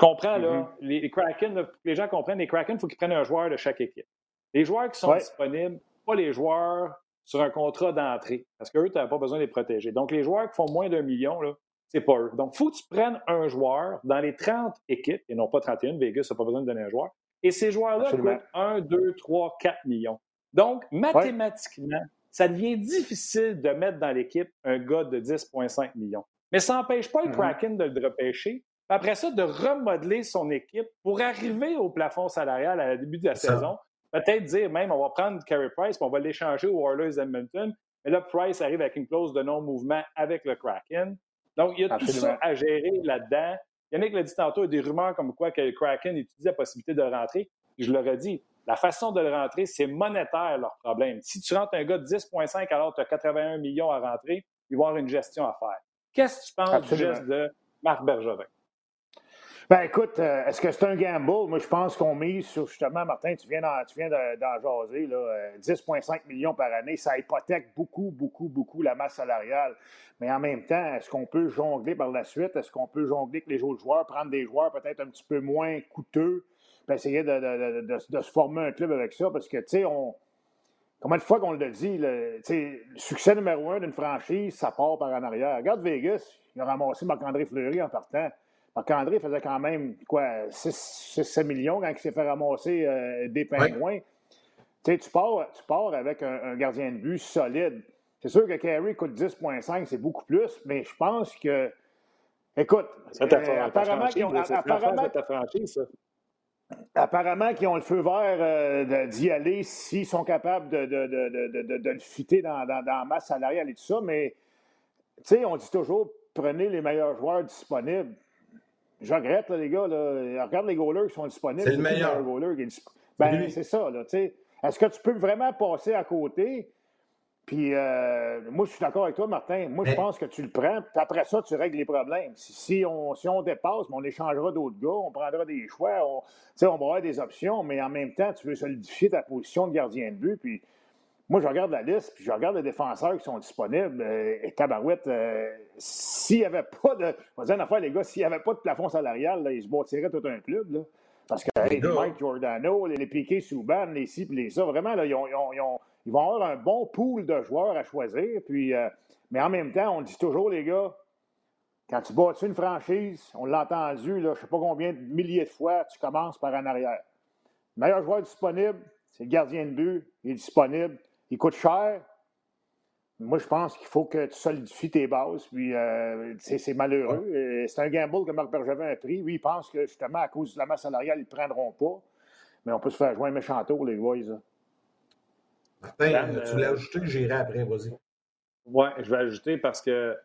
Je comprends, là, mm -hmm. les, les, Kraken, là, les gens comprennent, les Kraken, il faut qu'ils prennent un joueur de chaque équipe. Les joueurs qui sont ouais. disponibles, pas les joueurs sur un contrat d'entrée, parce qu'eux, tu n'as pas besoin de les protéger. Donc, les joueurs qui font moins d'un million, là, c'est pas eux. Donc, il faut que tu prennes un joueur dans les 30 équipes, et non pas 31, Vegas n'a pas besoin de donner un joueur, et ces joueurs-là coûtent 1, 2, 3, 4 millions. Donc, mathématiquement, ouais. ça devient difficile de mettre dans l'équipe un gars de 10,5 millions. Mais ça n'empêche pas le Kraken mm -hmm. de le repêcher. Après ça, de remodeler son équipe pour arriver au plafond salarial à la début de la saison. Peut-être dire même, on va prendre Carey Price, puis on va l'échanger aux Oilers Edmonton. Mais là, Price arrive avec une clause de non-mouvement avec le Kraken. Donc, il y a Absolument. tout ça à gérer là-dedans. Yannick l'a dit tantôt, il y a des rumeurs comme quoi que le Kraken étudie la possibilité de rentrer. je leur ai dit, la façon de le rentrer, c'est monétaire leur problème. Si tu rentres un gars de 10,5 alors tu as 81 millions à rentrer, ils vont avoir une gestion à faire. Qu'est-ce que tu penses Absolument. du geste de Marc Bergevin? Ben écoute, euh, est-ce que c'est un gamble? Moi, je pense qu'on mise sur justement, Martin, tu viens d'en, jaser, 10,5 euh, millions par année. Ça hypothèque beaucoup, beaucoup, beaucoup la masse salariale. Mais en même temps, est-ce qu'on peut jongler par la suite? Est-ce qu'on peut jongler avec les autres joueurs, prendre des joueurs peut-être un petit peu moins coûteux, puis essayer de, de, se former un club avec ça? Parce que, tu sais, on. Combien de fois qu'on le dit, le, le succès numéro un d'une franchise, ça part par en arrière. Regarde Vegas, il a ramassé Marc-André Fleury en partant. Marc-André faisait quand même, quoi, 6-7 millions quand il s'est fait ramasser euh, des pingouins. Tu sais, tu pars, tu pars avec un, gardien de but solide. C'est sûr que Carey coûte 10,5, c'est beaucoup plus, mais je pense que. Écoute, euh, apparemment qu'ils ont. Apparemment, apparemment qu'ils ont le feu vert euh, d'y aller s'ils sont capables de, de, de, le fitter dans, dans, dans, la masse salariale et tout ça, mais tu sais, on dit toujours prenez les meilleurs joueurs disponibles. Je regrette, les gars. Là. Regarde les goalers qui sont disponibles. C'est le meilleur. goaler Ben, c'est ça. Là, Est-ce que tu peux vraiment passer à côté? Puis, euh, moi, je suis d'accord avec toi, Martin. Moi, je pense que tu le prends. Puis après ça, tu règles les problèmes. Si, on, si on dépasse, on échangera d'autres gars, on prendra des choix, on, on va avoir des options, mais en même temps, tu veux solidifier ta position de gardien de but. Puis, moi, je regarde la liste, puis je regarde les défenseurs qui sont disponibles. Euh, et Tabarouette, euh, s'il n'y avait pas de. On va dire une affaire, les gars, s'il n'y avait pas de plafond salarial, là, ils se bâtiraient tout un club. Là. Parce que les Mike Giordano, les, les Piquet Souban, les ci, puis les ça, vraiment, là, ils, ont, ils, ont, ils, vont avoir un bon pool de joueurs à choisir. Puis, euh, mais en même temps, on dit toujours, les gars, quand tu bâtis une franchise, on l'a entendu, je ne sais pas combien de milliers de fois, tu commences par en arrière. Le meilleur joueur disponible, c'est le gardien de but, il est disponible il coûte cher. Moi, je pense qu'il faut que tu solidifies tes bases. Puis, euh, c'est malheureux. Euh, c'est un gamble que Marc Bergevin a pris. Oui, il pense que justement, à cause de la masse salariale, ils ne prendront pas. Mais on peut se faire jouer un méchant tour, les boys. Martin, euh, tu voulais ajouter, j'irai après, vas-y. Oui, je vais ajouter parce que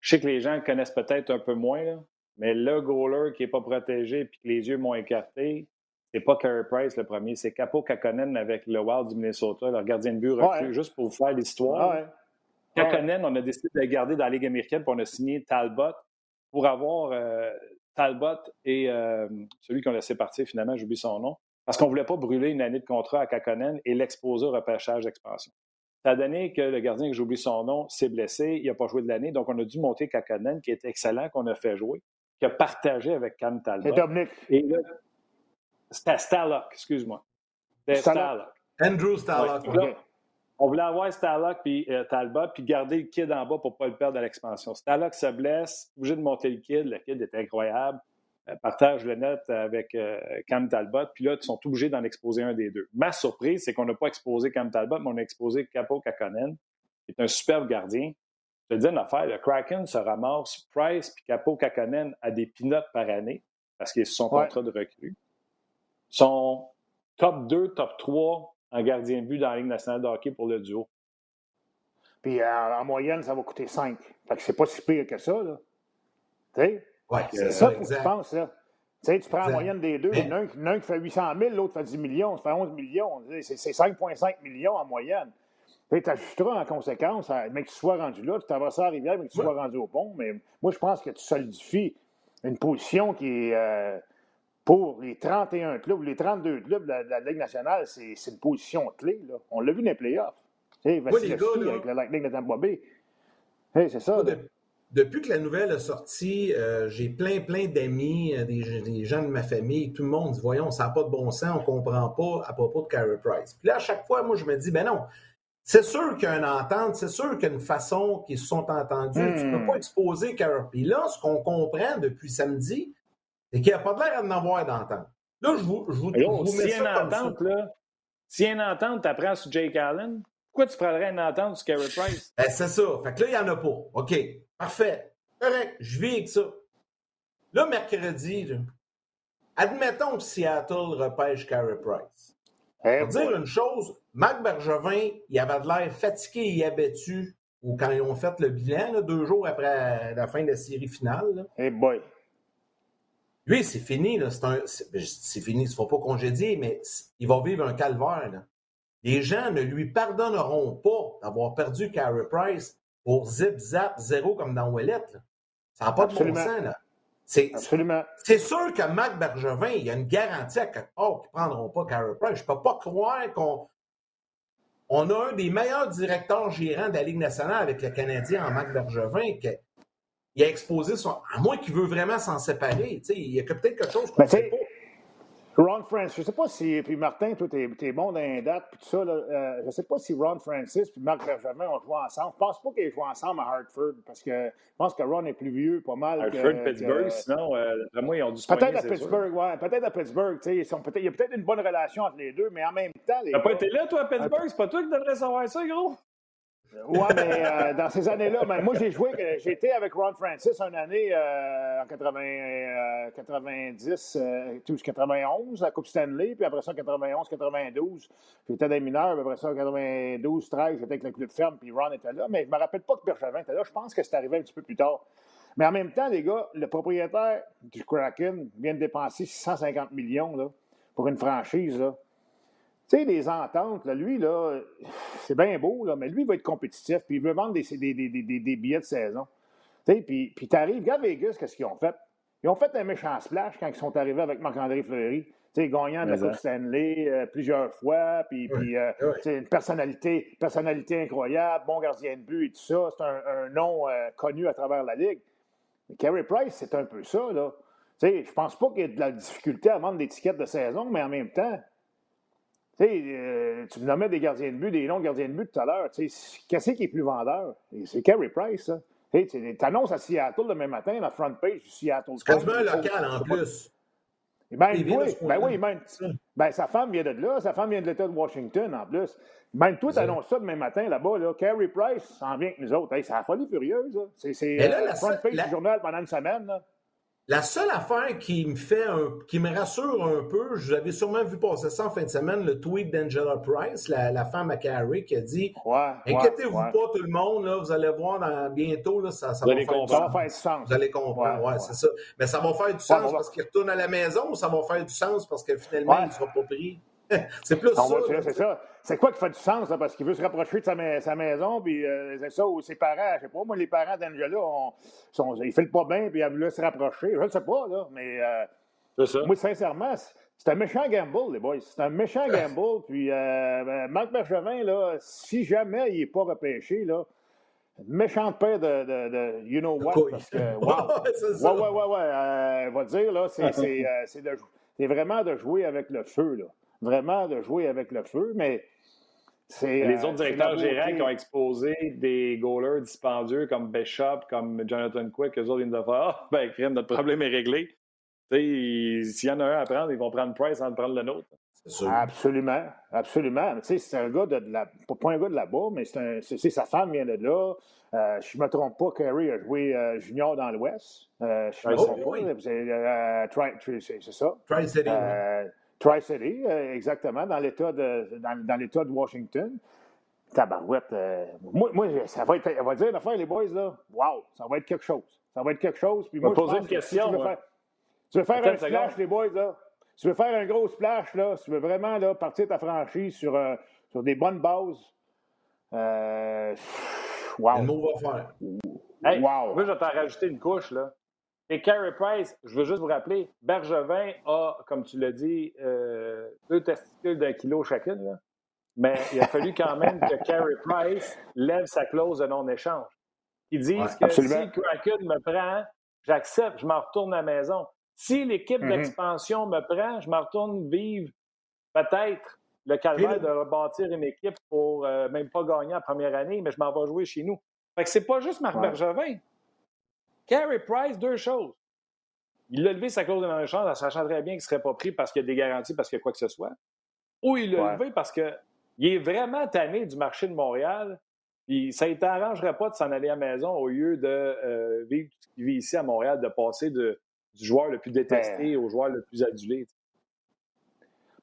je sais que les gens connaissent peut-être un peu moins, mais le goaler qui n'est pas protégé et que les yeux m'ont écarté, c'est pas Carey Price le premier, c'est Capo Kakonen avec le Wild du Minnesota, leur gardien de but recul, juste pour vous faire l'histoire. Ouais. Kakonen, on a décidé de le garder dans la Ligue américaine, puis on a signé Talbot pour avoir euh, Talbot et euh, celui qu'on a laissé partir finalement, j'oublie son nom, parce qu'on ne voulait pas brûler une année de contrat à Kakonen et l'exposer au repêchage d'expansion. Ça a donné que le gardien, que j'oublie son nom, s'est blessé, il n'a pas joué de l'année, donc on a dû monter Kakonen, qui est excellent, qu'on a fait jouer, qui a partagé avec Cam Talbot. Et là, c'était Starlock, excuse-moi. C'était Starlock. Andrew Starlock. On voulait avoir Starlock puis euh, Talbot, puis garder le kid en bas pour ne pas le perdre à l'expansion. Starlock se blesse, obligé de monter le kid. Le kid est incroyable. Euh, partage le net avec euh, Cam Talbot, puis là, ils sont obligés d'en exposer un des deux. Ma surprise, c'est qu'on n'a pas exposé Cam Talbot, mais on a exposé Capo Kakonen, qui est un superbe gardien. Je te dis une affaire, le Kraken se ramasse Price puis Capo Kakonen à des pinottes par année parce qu'il est son contrat de recrue sont top 2, top 3 en gardien de but dans la Ligue nationale de hockey pour le duo. Puis en, moyenne, ça va coûter 5. Fait que c'est pas si pire que ça, là. Tu sais? Oui, c'est ça. que tu penses, là. Tu sais, tu prends la moyenne des deux, l'un qui fait 800 000, l'autre fait 10 millions, ça fait 11 millions. C'est 5,5 millions en moyenne. Tu ajusteras en conséquence, mais que tu sois rendu là, tu traverses la rivière, mais que tu sois rendu au pont. Mais moi, je pense que tu solidifies une position qui est. Euh, pour les 31 clubs, les 32 clubs de la, Ligue nationale, c'est une position clé. Là. On l'a vu dans les playoffs. Hey, oui, les gars, avec la Lightning de Tampa Bay. Hey, c'est ça. depuis que la nouvelle est sortie, euh, j'ai plein, plein d'amis, euh, des, gens de ma famille, tout le monde dit Voyons, ça n'a pas de bon sens, on ne comprend pas à propos de Carey Price. Puis là, à chaque fois, moi, je me dis Ben non, c'est sûr qu'il y a une entente, c'est sûr qu'il y a une façon qu'ils se sont entendus. Tu ne peux hmm. pas exposer Carey. Puis là, ce qu'on comprend depuis samedi, et qu'il n'y a pas l'air d'en avoir d'entente. Là, je vous, je vous, je vous mets si ça une entente, là, si y a une entente, tu apprends sur Jake Allen, pourquoi tu prendrais une entente sur Carey Price? Ben, c'est ça. Fait que là, il n'y en a pas. OK. Parfait. Correct. Je vis avec ça. Là, mercredi, admettons que Seattle repêche Carey Price. Pour dire une chose, Marc Bergevin, il avait de l'air fatigué et abattu ou quand ils ont fait le bilan, deux jours après la fin de la série finale. Eh boy. Lui, c'est fini. C'est ben, fini, il ne faut pas congédier, mais il va vivre un calvaire. Les gens ne lui pardonneront pas d'avoir perdu Carey Price pour zip, zap, zéro comme dans Ouellette. Ça n'a pas de bon sens. Là. C'est, Absolument. C'est sûr que Marc Bergevin, il y a une garantie à quelque part qu'ils ne prendront pas Carey Price. Je ne peux pas croire qu'on on a un des meilleurs directeurs gérants de la Ligue nationale avec le Canadien en Marc Bergevin. Qui, il a exposé son. À moins qu'il veut vraiment s'en séparer. Il y a peut-être quelque chose qu'on ne sait pas. Ron Francis, je ne sais pas si. Puis Martin, toi, tu es, bon dans les dates, puis tout ça. Là, euh, je ne sais pas si Ron Francis puis Marc Bergevin ont joué ensemble. Je ne pense pas qu'ils joué ensemble à Hartford, parce que je pense que Ron est plus vieux, pas mal. Hartford, Pittsburgh, sinon, euh, moi, ils ont dû se Peut-être à Pittsburgh, oui. Peut-être à Pittsburgh. Ils sont peut il y a peut-être une bonne relation entre les deux, mais en même temps. Tu n'as pas été là, toi, à Pittsburgh? C'est pas toi qui devrais savoir ça, gros? Oui, mais euh, dans ces années-là, moi, j'ai joué, j'ai été avec Ron Francis une année euh, en 80, 90, euh, 91, à Coupe Stanley, puis après ça, 91, 92. J'étais des mineurs, puis après ça, 92, 13, j'étais avec le club ferme, puis Ron était là. Mais je me rappelle pas que Bergevin était là. Je pense que c'est arrivé un petit peu plus tard. Mais en même temps, les gars, le propriétaire du Kraken vient de dépenser 650 millions là, pour une franchise. Là. Tu sais, les ententes, là, lui, là, c'est bien beau, là, mais lui, il va être compétitif, puis il veut vendre des, des, des, des billets de saison. Tu sais, puis, puis tu arrives, regarde Vegas, qu'est-ce qu'ils ont fait? Ils ont fait un méchant splash quand ils sont arrivés avec Marc-André Fleury. Tu sais, gagnant de la Coupe Stanley euh, plusieurs fois, puis, puis euh, une personnalité, personnalité incroyable, bon gardien de but et tout ça. C'est un, nom euh, connu à travers la Ligue. Mais Carey Price, c'est un peu ça, là. Tu sais, je pense pas qu'il y ait de la difficulté à vendre des tickets de saison, mais en même temps, euh, tu me nommais des gardiens de but, des longs gardiens de but tout à l'heure. Qu'est-ce qui est plus vendeur? C'est Carey Price, ça. Tu annonces à Seattle le même matin, la front page du Seattle. C'est quasiment un local en plus. Ben, oui, ben oui, même. Ben, sa femme vient de là, sa femme vient de l'État de Washington en plus. Même toi, tu annonces ça le même matin là-bas, là. Carey Price s'en vient avec nous autres. c'est la folie furieuse. C'est la euh, front page du journal pendant une semaine. Là. La seule affaire qui me fait un, qui me rassure un peu, je l'avais sûrement vu passer ça en fin de semaine, le tweet d'Angela Price, la, femme à Carrie, qui a dit Inquiétez-vous pas tout le monde, là, vous allez voir dans, bientôt, là, ça, ça, va faire, ça, va faire, du sens. Vous allez comprendre, ouais, c'est ça. Mais ça va faire du sens parce qu'il retourne à la maison ou ça va faire du sens parce que finalement, il ne sera pas pris? c'est plus ça. C'est ça. C'est quoi qui fait du sens, là, parce qu'il veut se rapprocher de sa, sa maison, puis euh, c'est ça, ou ses parents, je sais pas, moi, les parents d'Angela, ils ne pas bien, puis ils veulent se rapprocher. Je ne sais pas, là, mais euh, ça. moi, sincèrement, c'est un méchant gamble, les boys. C'est un méchant gamble, puis euh, ben, Marc Bergevin, là, si jamais il n'est pas repêché, là, méchant père de, de, de, you know what, parce que, wow. ouais, ouais, ouais, ouais, va dire, là, c'est vraiment de jouer avec le feu, là vraiment de jouer avec le feu, mais c'est. Les autres euh, directeurs gérants qui ont exposé des goalers dispendieux comme Bishop, comme Jonathan Quick, eux autres, ils nous ont fait Ah, ben, crème, notre problème est réglé. S'il y en a un à prendre, ils vont prendre Price sans prendre le nôtre. Absolument, absolument. C'est un gars de, la, pas un gars de là-bas, mais c'est sa femme vient de là. Euh, je ne me trompe pas, Kerry a joué euh, junior dans l'Ouest. Euh, je ne me trompe pas, c'est ça. Tri-City. Tri-City, euh, exactement, dans l'État de, dans, dans l'État de Washington. Tabarouette. Euh, moi, moi, ça va être. On va dire l'affaire, les boys, là. Wow, ça va être quelque chose. Ça va être quelque chose. Puis moi, je poser une question. tu veux faire, tu veux faire un splash, les boys, là. tu veux faire un gros splash, là. tu veux vraiment là, partir ta franchise sur, euh, sur des bonnes bases. Euh, wow. Le mot va faire. Hey, wow. Moi, je vais t'en rajouter une couche, là. Et Carey Price, je veux juste vous rappeler, Bergevin a, comme tu l'as dit, euh, deux testicules d'un kilo chacune. Mais il a fallu quand même que Carey Price lève sa clause de non-échange. Ils disent que si Kraken me prend, j'accepte, je m'en retourne à la maison. Si l'équipe mm-hmm. d'expansion me prend, je m'en retourne vivre peut-être le calvaire de rebâtir une équipe pour euh, même pas gagner la première année, mais je m'en vais jouer chez nous. Fait que c'est pas juste Marc Bergevin. Carey Price, deux choses. Il a levé sa clause de non-échange en sachant très bien qu'il ne serait pas pris parce qu'il y a des garanties, parce qu'il y a quoi que ce soit. Ou il l'a levé parce qu'il est vraiment tanné du marché de Montréal. Puis ça ne t'arrangerait pas de s'en aller à la maison au lieu de euh, vivre vit ici à Montréal, de passer de, du joueur le plus détesté ben. au joueur le plus adulé.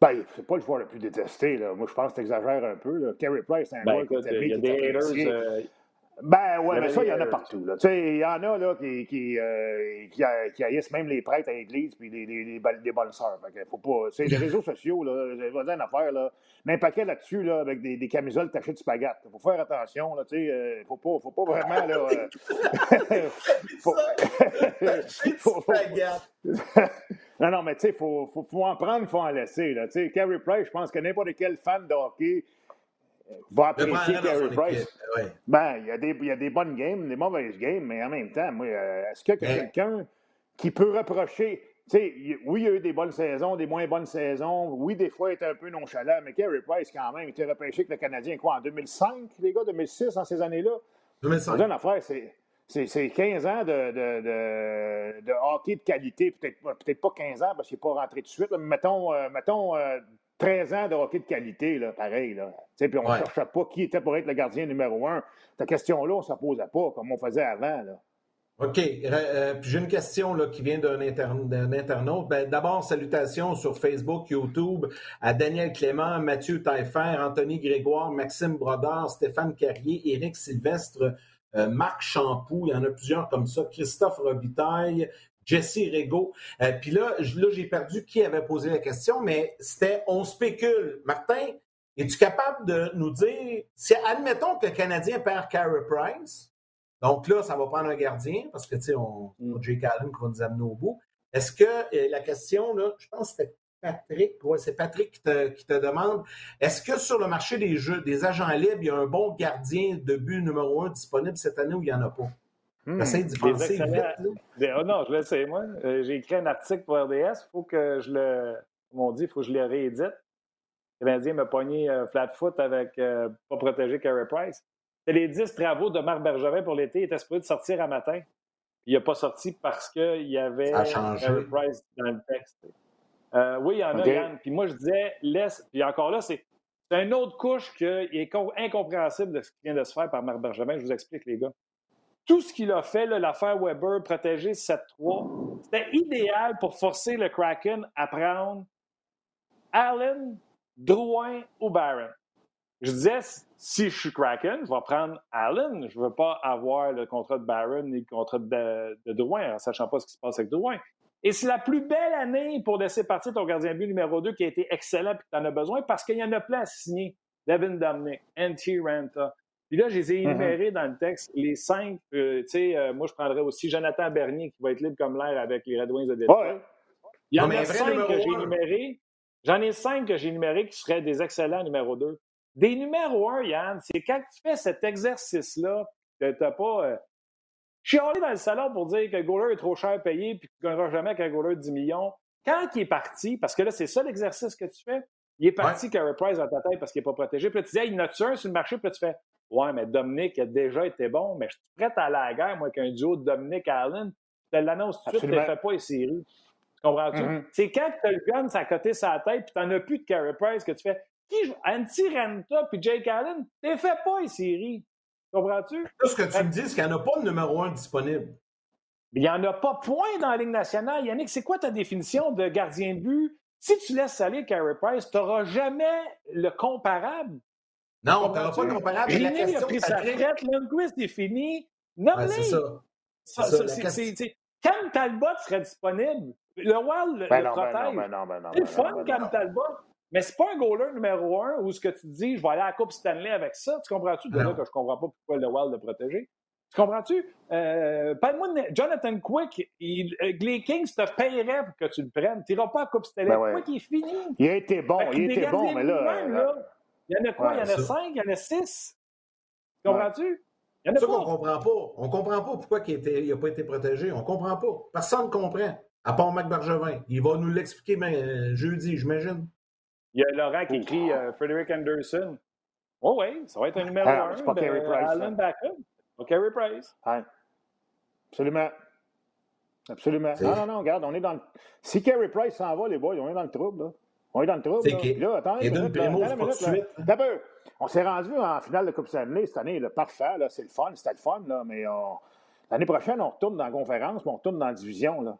Ben, c'est pas le joueur le plus détesté. Là. Moi, je pense que tu exagères un peu. Là. Carey Price, c'est un ben, joueur qui Il y a des haters. Ben ouais, mais ça, il y en a partout. Il y en a là, qui, qui, euh, qui, qui, haïssent même les prêtres à l'église puis les, les, les, les bonnes sœurs. Faut pas. C'est les réseaux sociaux, là. Je vais dire une affaire, là. Mais un paquet là-dessus, là, avec des, des camisoles tachées de spaghettes. Faut faire attention, là. Tu sais, euh, faut pas, faut pas vraiment, là. Euh, faut... faut... non, non, mais tu sais, faut, faut, faut, en prendre, faut en laisser, là. Tu sais, Carey Price, je pense que n'importe quel fan de hockey va apprécier Carey Price. Ben, il y, a des, il y a des bonnes games, des mauvaises games, mais en même temps, moi, euh, est-ce qu'il y a quelqu'un qui peut reprocher sais, oui, il y a eu des bonnes saisons, des moins bonnes saisons. Oui, des fois, il était un peu nonchalant, mais Carey Price, quand même, il était repêché avec le Canadien, quoi, en 2005, les gars, 2006, en ces années-là? 2005. une affaire, c'est 15 ans de, de, de, de, hockey de qualité, peut-être peut pas 15 ans parce qu'il n'est pas rentré tout de suite, mais mettons, euh, mettons euh, 13 ans de hockey de qualité, là, pareil. Là. Puis on ne cherchait pas qui était pour être le gardien numéro un. Ta question-là, on ne se posait pas comme on faisait avant. Là. OK. Euh, j'ai une question là, qui vient d'un internaute. Ben, D'abord, salutations sur Facebook, YouTube à Daniel Clément, Mathieu Taillefer, Anthony Grégoire, Maxime Brodard, Stéphane Carrier, Éric Sylvestre, euh, Marc Champoux, il y en a plusieurs comme ça, Christophe Robitaille, Jesse Rego. Euh, puis là, là j'ai perdu qui avait posé la question, mais c'était on spécule. Martin, es-tu capable de nous dire, si admettons que le Canadien perd Carey Price, donc là, ça va prendre un gardien, parce que, tu sais, on, a Jake Allen qui va nous amener au bout. Est-ce que euh, la question, là, je pense que c'était Patrick, ouais, c'est Patrick qui te, qui te demande, est-ce que sur le marché des jeux, des agents libres, il y a un bon gardien de but numéro un disponible cette année ou il n'y en a pas? Hmm. d'y penser vite. Oh non, je le sais, moi. Euh, j'ai écrit un article pour RDS. Il faut que je le. Comme on dit, il faut que je le réédite. Le Canadien m'a pogné euh, flat foot avec euh, pas protéger Carey Price. C'est les 10 travaux de Marc Bergevin pour l'été. Il était supposé de sortir à matin. Il n'a pas sorti parce qu'il y avait Carey Price dans le texte. oui, il y en a, Yann. Puis moi, je disais, laisse. Puis encore là, c'est une autre couche qui est incompréhensible de ce qui vient de se faire par Marc Bergevin. Je vous explique, les gars tout ce qu'il a fait, l'affaire Weber, protéger 7-3, c'était idéal pour forcer le Kraken à prendre Allen, Drouin ou Barron. Je disais, si je suis Kraken, je vais prendre Allen. Je ne veux pas avoir le contrat de Barron ni le contrat de, Drouin, en sachant pas ce qui se passe avec Drouin. Et c'est la plus belle année pour laisser partir ton gardien de but numéro 2 qui a été excellent et que tu en as besoin parce qu'il y en a plein à signer. Devin Dominic, N.T. Renta, puis là, je les ai mm-hmm. énumérés dans le texte. Les cinq, euh, tu sais, euh, moi, je prendrais aussi Jonathan Bernier qui va être libre comme l'air avec les Red Wings de Détroit. Il y en a cinq que j'ai énumérés. J'en ai cinq que j'ai énumérés qui seraient des excellents numéro deux. Des numéros un, Yann, c'est quand tu fais cet exercice-là, n'as pas. Euh... Je suis allé dans le salon pour dire que le goaler est trop cher payé puis qu'il ne gagnera jamais avec un goaler de 10 millions. Quand il est parti, parce que là, c'est ça l'exercice que tu fais, il est parti ouais. Carey Price dans ta tête parce qu'il n'est pas protégé. Puis là, tu disais, il y en a un sur le marché, puis là, tu fais Ouais, mais Dominique a déjà été bon, mais je suis prêt à aller à la guerre, moi, qu'un duo de Dominique Allen. Je te l'annonce tout de suite, tu ne fais pas les séries. Tu comprends-tu? Mm-hmm. C'est quand tu as le gun, a coté sa tête, puis tu n'en as plus de Carey Price que tu fais. Qui Anti Renta puis Jake Allen, tu ne fais pas les séries. Comprends-tu? ce que tu me dis, c'est qu'il n'y en a pas de numéro un disponible. Il n'y en a pas point dans la Ligue nationale. Yannick, c'est quoi ta définition de gardien de but? Si tu laisses aller Carey Price, tu n'auras jamais le comparable. Non, tu n'auras pas comparable. Génie la a pris sa retraite, Lundqvist est fini. Non, mais c'est ça. Cam Talbot serait disponible. Le Wall le, ben le protège. Ben non, ben non, c'est le fun, Cam Talbot. Mais c'est pas un goaler numéro un où ce que tu dis, je vais aller à la Coupe Stanley avec ça. Tu comprends-tu? De là que je comprends pas pourquoi le Wild le protéger. Tu comprends-tu? Euh, Parle-moi de Jonathan Quick. Il, euh, les Kings te paieraient pour que tu le prennes. Tu n'iras pas à la Coupe Stanley. Ben ouais. Quick, il est fini. Il a été bon. Il été bon, mais là, là, il y en a quoi? il y en a cinq? Il y en a six? Comprends-tu? Il y en a ça qu'on comprend pas. On comprend pas pourquoi il n'a pas été protégé. On comprend pas. Personne ne comprend. À part Mac Bergevin. Il va nous l'expliquer euh, jeudi, j'imagine. Il y a Laurent qui écrit euh, Frederick Anderson. Oh oui, ça va être un numéro ah, un. C'est pas Carey Price. Alan Backup. Pas Carey Price. Absolument. Absolument. Non, non, non, regarde, on est dans le... Si Carey Price s'en va, les boys, on est dans le trouble, là. On est dans le trouble. Là. attends, primo. D'abord, on s'est rendu en finale de Coupe Stanley cette année. Là, parfait, là, c'est le fun, c'était le fun, là, mais l'année prochaine, on retourne dans la conférence, mais on retourne dans la division. Là,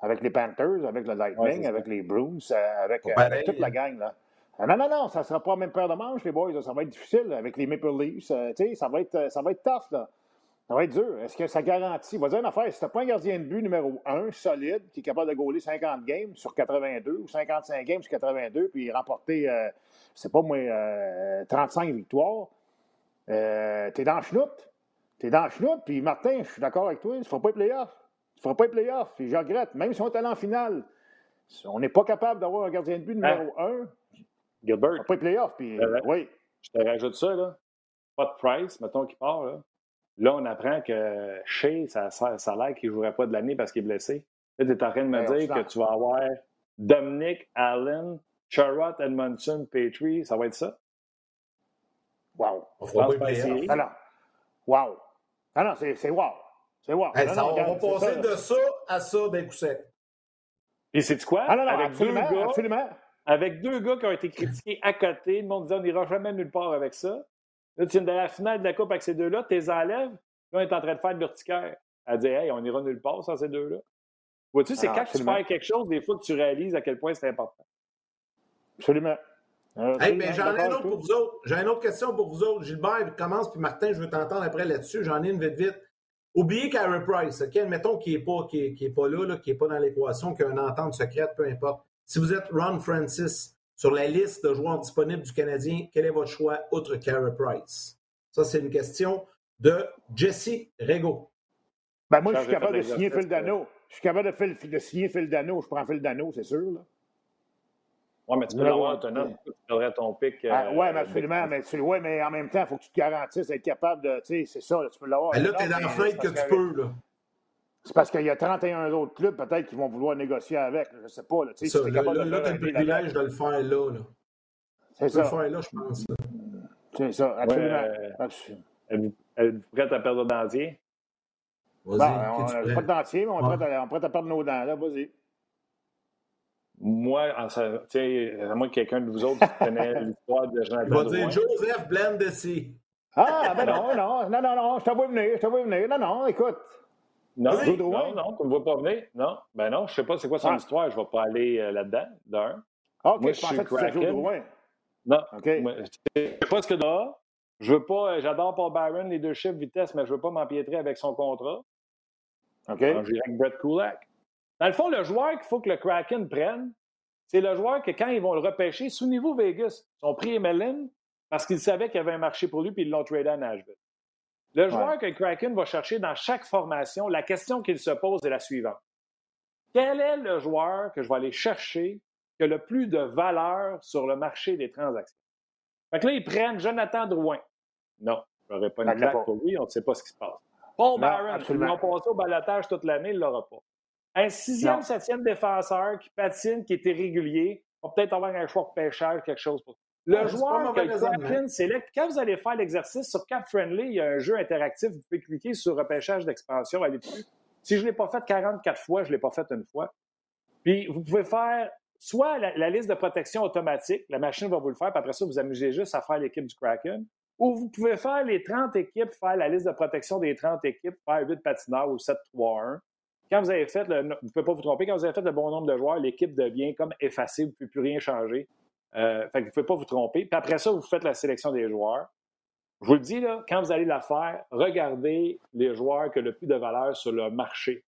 avec les Panthers, avec le Lightning, avec les Bruins, euh, avec, avec, toute la gang. Là. Ah, non, non, non, ça ne sera pas la même paire de manches, les boys. Ça va être difficile avec les Maple Leafs. Euh, ça, va être, ça va être tough. Là. Ça va être dur. Est-ce que ça garantit? On va dire une affaire. Si tu n'as pas un gardien de but numéro 1 solide qui est capable de gauler 50 games sur 82 ou 55 games sur 82 puis remporter, euh, je sais pas moi, 35 victoires, euh, tu es dans le chenoute. Tu es dans le chenoute. Puis Martin, je suis d'accord avec toi, il ne faut pas les playoffs. Il ne faut pas les playoffs. Puis je regrette, même si on est allé en finale, on n'est pas capable d'avoir un gardien de but numéro 1. Hein? Gilbert. Pas les playoffs. Puis, oui. Je te rajoute ça, là. Pas de price, mettons, qui part, là. Là, on apprend que Shea, ça, ça, ça a l'air qu'il ne jouerait pas de l'année parce qu'il est blessé. Là, tu es en train de me ben, dire que tu vas avoir Dominic Allen, Charlotte, Edmondson, Petrie. Ça va être ça? Wow. On fera pas Non, non. Wow. Non, non, c'est wow. C'est wow. on va passer de ça à ça d'un coup sec. Et c'est quoi? Ah, non, non, avec deux gars, absolument. Avec deux gars qui ont été critiqués à côté, le monde disait on n'ira jamais nulle part avec ça. Là, tu viens de la finale de la Coupe avec ces deux-là, tu les enlèves. Là, on est en train de faire de l'urticaire. Elle dit, hey, on ira nulle part sans ces deux-là. Vois-tu, c'est quand tu fais quelque chose, des fois, que tu réalises à quel point c'est important. Absolument. hey, ben, j'en ai un autre pour vous autres. J'ai une autre question pour vous autres. Gilbert, commence, puis Martin, je veux t'entendre après là-dessus. J'en ai une vite, vite. Oubliez Carey Price, OK? Mettons qu'il n'est pas, qui est, pas là, qui n'est pas dans l'équation, qu'il a une entente secrète, peu importe. Si vous êtes Ron Francis, sur la liste de joueurs disponibles du Canadien, quel est votre choix outre Carey Price? Ça, c'est une question de Jesse Rego. Ben moi, je suis capable de signer Phil Dano. Je suis capable de, de signer Phil Dano. Je prends Phil Dano, c'est sûr. Là. Oui, mais tu peux l'avoir autonome. Tu aurais ton pic. Ah, oui, mais absolument. Mais, tu, ouais, mais en même temps, il faut que tu te garantisses d'être capable de. Tu sais, c'est ça, tu peux l'avoir. Ben là, tu es dans la fenêtre que tu peux. là. C'est parce qu'il y a 31 autres clubs, peut-être, qui vont vouloir négocier avec. Je ne sais pas. Là, tu sais, là, là, tu as le privilège de le faire là. là. C'est ça. le faire là, je pense. C'est ça, absolument. Ouais, êtes-vous prête à perdre dentier? Vas-y. Ben, on n'a pas de dentier, mais on est prêt, à, à, perdre nos dents. Là, vas-y. Moi, à moins que quelqu'un de vous autres connaisse l'histoire de Jean-Claude Il va dire Joseph Blandessy. Ah, ben non, non, non, non, non, je t'envoie venir, je t'envoie venir. Non, non, écoute. Non, non, non, tu ne me vois pas venir. Non, ben non, je ne sais pas c'est quoi son ah. histoire. Je ne vais pas aller euh, là-dedans, d'un. OK, Moi, je, je suis Kraken. Non, okay. je ne sais pas ce que tu Je veux pas, euh, j'adore Paul Byron, les deux chiffres vitesse, mais je ne veux pas m'empiétrer avec son contrat. OK. J'irai avec Brett Kulak. Dans le fond, le joueur qu'il faut que le Kraken prenne, c'est le joueur que quand ils vont le repêcher, souvenez-vous, Vegas, ils ont pris Emelin parce qu'ils savaient qu'il y avait un marché pour lui, puis ils l'ont tradé à Nashville. Le joueur que le Kraken va chercher dans chaque formation, la question qu'il se pose est la suivante. Quel est le joueur que je vais aller chercher qui a le plus de valeur sur le marché des transactions? Fait que là, ils prennent Jonathan Drouin. Non, je n'aurai pas une claque pour lui, on ne sait pas ce qui se passe. Paul Byron, ils l'ont passé au balotage toute l'année, il ne l'aura pas. Un sixième, septième défenseur qui patine, qui est irrégulier, va peut-être avoir un choix de pêchage, quelque chose pour le joueur que le quand vous allez faire l'exercice sur Cap Friendly, il y a un jeu interactif, vous pouvez cliquer sur repêchage d'expansion, allez dessus. Si je ne l'ai pas fait 44 fois, je ne l'ai pas fait une fois. Puis vous pouvez faire soit la, liste de protection automatique, la machine va vous le faire, puis après ça, vous amusez juste à faire l'équipe du Kraken. Ou vous pouvez faire les 30 équipes, faire la liste de protection des 30 équipes, faire 8 patineurs ou 7-3-1. Quand vous avez fait, le, vous ne pouvez pas vous tromper, quand vous avez fait le bon nombre de joueurs, l'équipe devient comme effacée, vous ne pouvez plus rien changer. Euh, fait que vous ne pouvez pas vous tromper. Puis après ça, vous faites la sélection des joueurs. Je vous le dis, là, quand vous allez la faire, regardez les joueurs qui ont le plus de valeur sur le marché.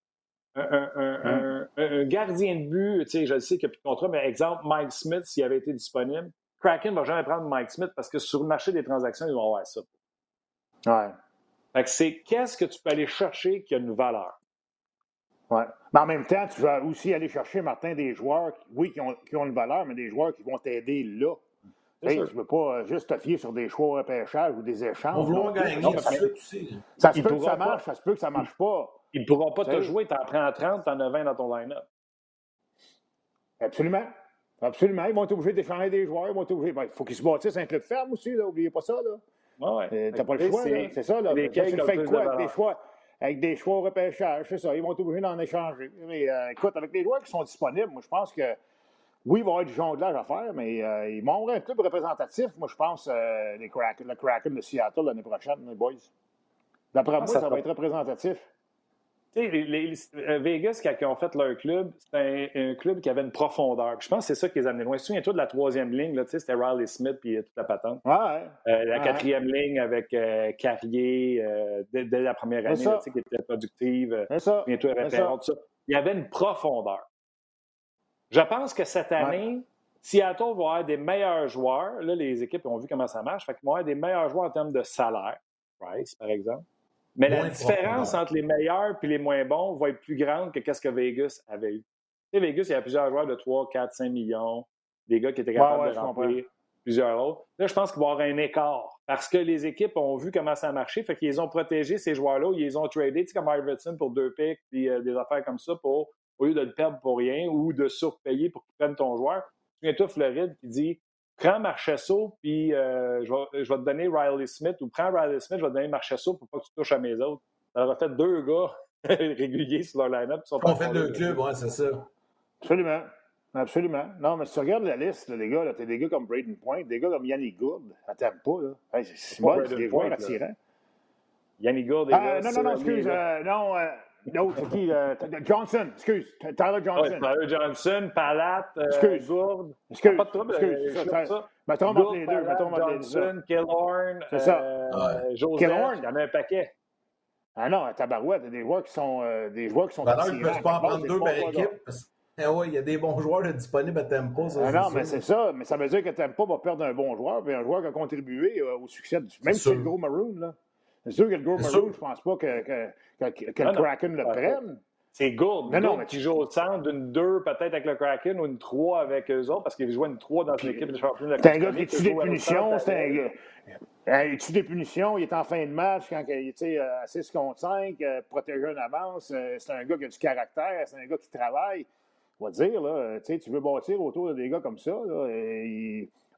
Un, un, gardien de but, tu sais, je sais qu'il n'y a plus de contrat, mais exemple, Mike Smith, s'il avait été disponible, Kraken ne va jamais prendre Mike Smith parce que sur le marché des transactions, ils vont avoir ça. Ouais. Fait que c'est qu'est-ce que tu peux aller chercher qui a une valeur? Oui. Mais en même temps, tu vas aussi aller chercher, Martin, des joueurs, oui, qui ont, qui ont une valeur, mais des joueurs qui vont t'aider là. tu ne veux pas juste te fier sur des choix au repêchage ou des échanges. On veut gagner. ça se peut que ça marche, ça se peut que ça ne marche pas. Ils ne pourront pas te jouer, tu en prends 30, tu en as 20 dans ton line-up. Absolument. Absolument. Ils vont être obligés d'échanger des joueurs. Ils vont être obligés. Ben, il faut qu'ils se bâtissent un club ferme aussi, n'oubliez pas ça. Là. Ouais, euh, tu n'as pas le choix, c'est ça. Là. tu fais quoi? avec des choix? Avec des choix au repêchage, c'est ça. Ils vont être obligés d'en échanger. Mais euh, écoute, avec les joueurs qui sont disponibles, moi, je pense que oui, il va y avoir du jonglage à faire, mais euh, ils vont un club représentatif. Moi, je pense euh, les le Kraken de Seattle l'année prochaine, les boys. D'après ah, moi, ça, va être représentatif. Euh, Vegas, quand ils ont fait leur club, c'était un, club qui avait une profondeur. je pense que c'est ça qui les a amenés loin. Souviens-toi de la troisième ligne, c'était Riley Smith et toute la patente. Ouais. la quatrième ligne avec Carrier dès, la première année, qui était productive. Ça. Bientôt, tout ça. Il y avait une profondeur. Je pense que cette année, Seattle va avoir des meilleurs joueurs. Là, les équipes ont vu comment ça marche. Fait qu'ils vont avoir des meilleurs joueurs en termes de salaire. Price, par exemple. Mais la différence entre les meilleurs et les moins bons va être plus grande que ce que Vegas avait eu. Tu sais, Vegas, il y a plusieurs joueurs de 3, 4, 5 millions, des gars qui étaient capables de remplir plusieurs autres. Là, je pense qu'il va y avoir un écart parce que les équipes ont vu comment ça a marché, fait qu'ils ont protégé ces joueurs-là, ils les ont tradés, tu sais, comme Iverson pour deux picks, puis euh, des affaires comme ça, pour, au lieu de le perdre pour rien ou de surpayer pour qu'ils prennent ton joueur. Souviens-toi, Floride qui dit prends Marchesso, puis euh, je, vais, je, vais, te donner Riley Smith, ou prends Riley Smith, je vais te donner Marchesso pour pas que tu touches à mes autres. Ça leur a fait deux gars réguliers sur leur line-up. On fait deux clubs, ouais, c'est ça. Absolument. Absolument. Non, mais si tu regardes la liste, là, les gars, t'as des gars comme Braden Point, des gars comme Yannick Gould. À pas, là. c'est bon, c'est des joueurs attirants. Yannick Gould, ah, Non, non, non, excuse. Euh, non, euh, non, c'est qui? Euh, Johnson, excuse. Tyler Johnson. Tyler Johnson, Palat, euh, excuse. Gourde. Excuse. Pas de trouble. Excuse. Ça, ça. Mettons entre les deux. Mettons entre les deux. Johnson, Killorn, c'est ça. Euh, Joseph, Killorn. Il y en a un paquet. Ah non, à Tabarouette, il y a des joueurs qui sont, euh, des joueurs qui sont ils ne peuvent pas en prendre deux par équipe. Eh oui, il y a des bons joueurs disponibles à Tempo. Ça, ah non, mais c'est ça. Mais ça veut dire que Tempo va perdre un bon joueur, puis un joueur qui a contribué au succès, du... même si c'est le gros Maroon. Là. C'est sûr que le gros Maroon, je pense pas que, que, que, que le Kraken le prenne. C'est Gould. Non, non, mais tu joues au centre d'une 2 peut-être avec le Kraken ou une 3 avec eux autres parce qu'ils jouent une 3 dans une équipe de championnat. C'est un gars qui tue des punitions. C'est un gars. Il tue des punitions. Il est en fin de match quand il est à 6 contre 5, euh, protégé en avance. Euh, c'est un gars qui a du caractère. C'est un gars qui travaille. On va dire, là, tu veux bâtir autour de des gars comme ça.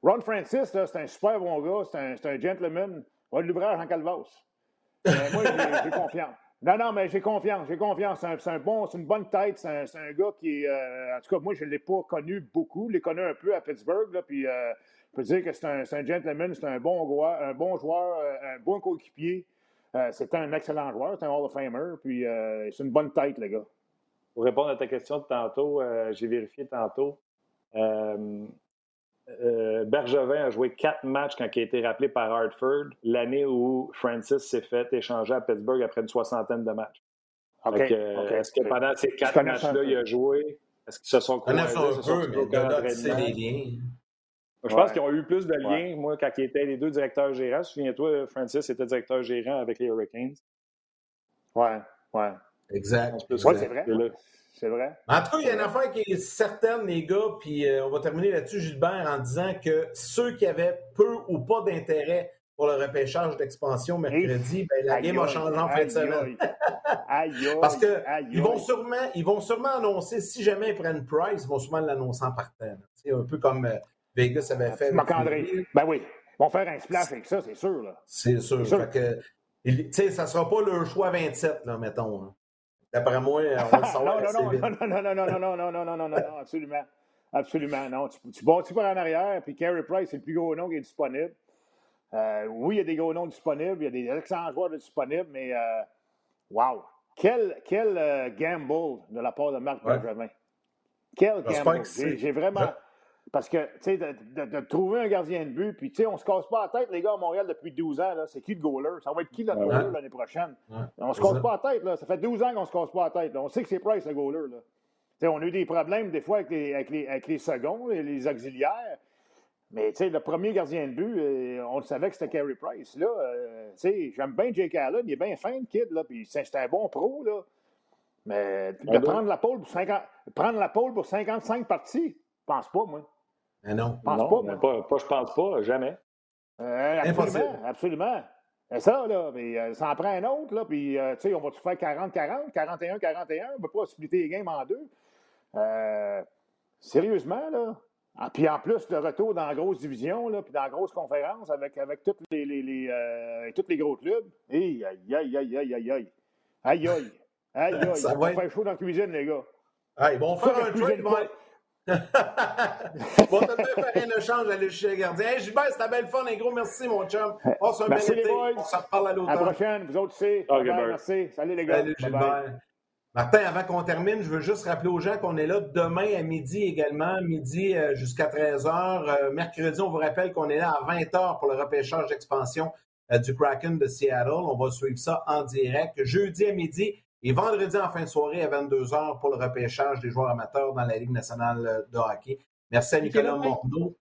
Ron Francis, c'est un super bon gars. C'est un, un, gentleman. De l'ouvrage en calvasse. Euh, moi, j'ai confiance. Non, non, mais j'ai confiance, j'ai confiance. C'est un, bon, une bonne tête. C'est un, gars qui. Euh, en tout cas, moi, je ne l'ai pas connu beaucoup. Je l'ai connu un peu à Pittsburgh. Là, puis, euh, je peux dire que c'est un, un, gentleman, c'est un bon joueur, un bon joueur, euh, un bon coéquipier. c'est un excellent joueur, c'est un Hall of Famer. Puis, c'est une bonne tête, le gars. Pour répondre à ta question de tantôt, j'ai vérifié tantôt. Euh, Bergevin a joué quatre matchs quand il a été rappelé par Hartford, l'année où Francis s'est fait échanger à Pittsburgh après une soixantaine de matchs. Est-ce que pendant ces quatre matchs-là, il a joué? Est-ce qu'ils se sont croisés? un peu, mais c'est liens. Je pense qu'ils ont eu plus de liens, moi, quand ils étaient les deux directeurs gérants. Souviens-toi, Francis était directeur gérant avec les Hurricanes. Ouais, ouais. Exact. Oui, c'est vrai. C'est vrai? En tout cas, il y a une affaire qui est certaine, les gars, puis euh, on va terminer là-dessus, Gilbert, en disant que ceux qui avaient peu ou pas d'intérêt pour le repêchage d'expansion mercredi, ben, la game a changé en fin de semaine. Parce que ils vont sûrement, ils vont sûrement annoncer, si jamais ils prennent Price, ils vont sûrement l'annoncer en partant. C'est un peu comme euh, Vegas avait fait. Marc-André. Ben oui. Ils vont faire un splash avec ça, c'est sûr. C'est sûr. Fait que, ça ne sera pas le choix 27, là, mettons. D'après moi, on va le savoir. non, non, non, non, non, non, non, non, non, non, non, non, non, non, absolument. Absolument, non. Tu, tu bâtis par en arrière, puis Carey Price, c'est le plus gros nom qui est disponible. Euh, oui, il y a des gros noms disponibles, il y a des excellents joueurs disponibles, mais euh, wow! Quel, quel euh, gamble de la part de Marc ouais. Benjamin. Quel gamble! J'ai vraiment. Parce que, tu sais, de, trouver un gardien de but, puis, tu sais, on se casse pas la tête, les gars, à Montréal, depuis 12 ans, là. C'est qui le goaler? Ça va être qui le goaler l'année prochaine? On se casse pas la tête, là. Ça fait 12 ans qu'on se casse pas la tête, On sait que c'est Price, le goaler, là. sais, on a eu des problèmes, des fois, avec les, avec les, avec les seconds, les, les auxiliaires. Mais, tu sais, le premier gardien de but, euh, on le savait que c'était Carey Price. Là, euh, tu sais, j'aime bien Jake Allen. Il est bien fin, le kid, là. Puis, c'est un bon pro, là. Mais de prendre la pôle pour 50, prendre la pôle pour 55 parties, je pense pas, moi. Mais non. Pense pas, pas, pas, je pense pas, jamais. Euh, absolument, absolument. C'est ça, là. Mais euh, ça en prend un autre, là. Puis, euh, tu sais, on va tout faire 40-40, 41-41. On ne peut pas splitter les games en deux. Euh, sérieusement, là. Ah, puis en plus, le retour dans la grosse division, là, puis dans la grosse conférence avec, avec toutes les, les, les euh, tous les gros clubs. Aïe, aïe, aïe, aïe, aïe, aïe, aïe. Aïe, aïe. Aïe, aïe. Ça va être... faire chaud dans la cuisine, les gars. Ah, ils vont faire un trade, bon, t'as fait un échange à aller chez le gardien. Hey, Gilbert, c'était belle fun. Un gros merci, mon chum. Passe un merci bel été. On se reparle à l'automne. À la prochaine. Vous autres aussi. Okay, merci. Salut, les gars. Salut, Gilbert. Martin, avant qu'on termine, je veux juste rappeler aux gens qu'on est là demain à midi également, midi euh, jusqu'à 13h. Euh, mercredi, on vous rappelle qu'on est là à 20h pour le repêchage d'expansion euh, du Kraken de Seattle. On va suivre ça en direct. Jeudi à midi et vendredi en fin de soirée à 22h pour le repêchage des joueurs amateurs dans la Ligue nationale de hockey. Merci à Nicolas Morneau.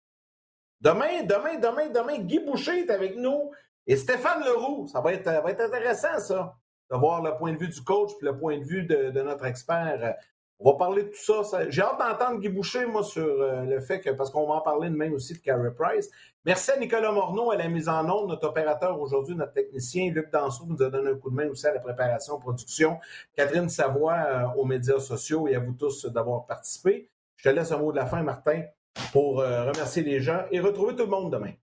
Demain, demain, demain, demain, Guy Boucher est avec nous et Stéphane Leroux. Ça va être, ça va être intéressant, ça de voir le point de vue du coach puis le point de vue de, notre expert. On va parler de tout ça. J'ai hâte d'entendre Guy Boucher, moi, sur euh, le fait que, parce qu'on va en parler demain aussi de Carey Price. Merci à Nicolas Morneau à la mise en onde, notre opérateur aujourd'hui, notre technicien. Luc Danseau nous a donné un coup de main aussi à la préparation, production. Catherine Savoie euh, aux médias sociaux et à vous tous d'avoir participé. Je te laisse un mot de la fin, Martin, pour euh, remercier les gens et retrouver tout le monde demain.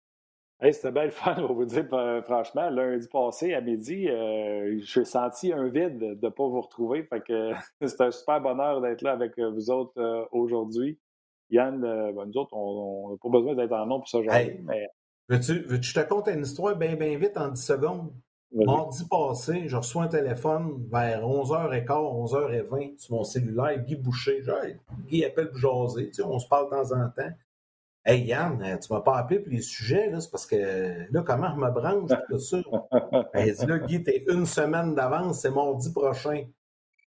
Hey, C'était belle fun, on va vous dire, franchement. Lundi passé, à midi, euh, j'ai senti un vide de ne pas vous retrouver. Fait que c'est un super bonheur d'être là avec euh, vous autres euh, aujourd'hui. Yann, ben, nous autres, on n'a pas besoin d'être en nom pour ça aujourd'hui. mais... Veux-tu veux je te conte une histoire bien, bien vite en 10 secondes? Mardi passé, je reçois un téléphone vers 11h15, 11h20 sur mon cellulaire, Guy Boucher. Guy appelle pour jaser, tu sais, on se parle de temps en temps. Hey Yann, euh, tu m'as pas appelé pour les sujets, c'est parce que là, comment je me branche tout ça? Elle dit là, Guy, t'es une semaine d'avance, c'est mardi prochain.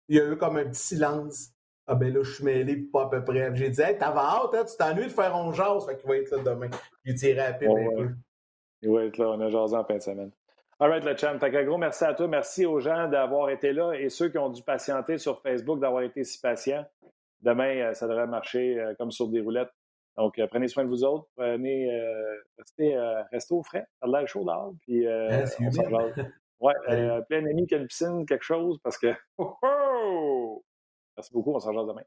Il y a eu comme un petit silence. Ah ben là, je suis mêlé pas à peu près. J'ai dit, hey, t'avais hâte, hein, tu t'ennuies de faire un jase, fait qu'il va être là demain. Il tiré à pied un peu. Il va être là, on a jasé en fin de semaine. All right, le champ. Fait que gros merci à toi. Merci aux gens d'avoir été là et ceux qui ont dû patienter sur Facebook, d'avoir été si patients. Demain, euh, ça devrait marcher euh, comme sur des roulettes. Donc, euh, prenez soin de vous autres. Prenez, euh, restez, euh, restez, au frais. Ça a l'air chaud dehors. Puis, euh, on s'en Ouais, plein d'amis qui a une piscine, quelque chose, parce que. Oh, oh! Merci beaucoup. On s'en jase demain.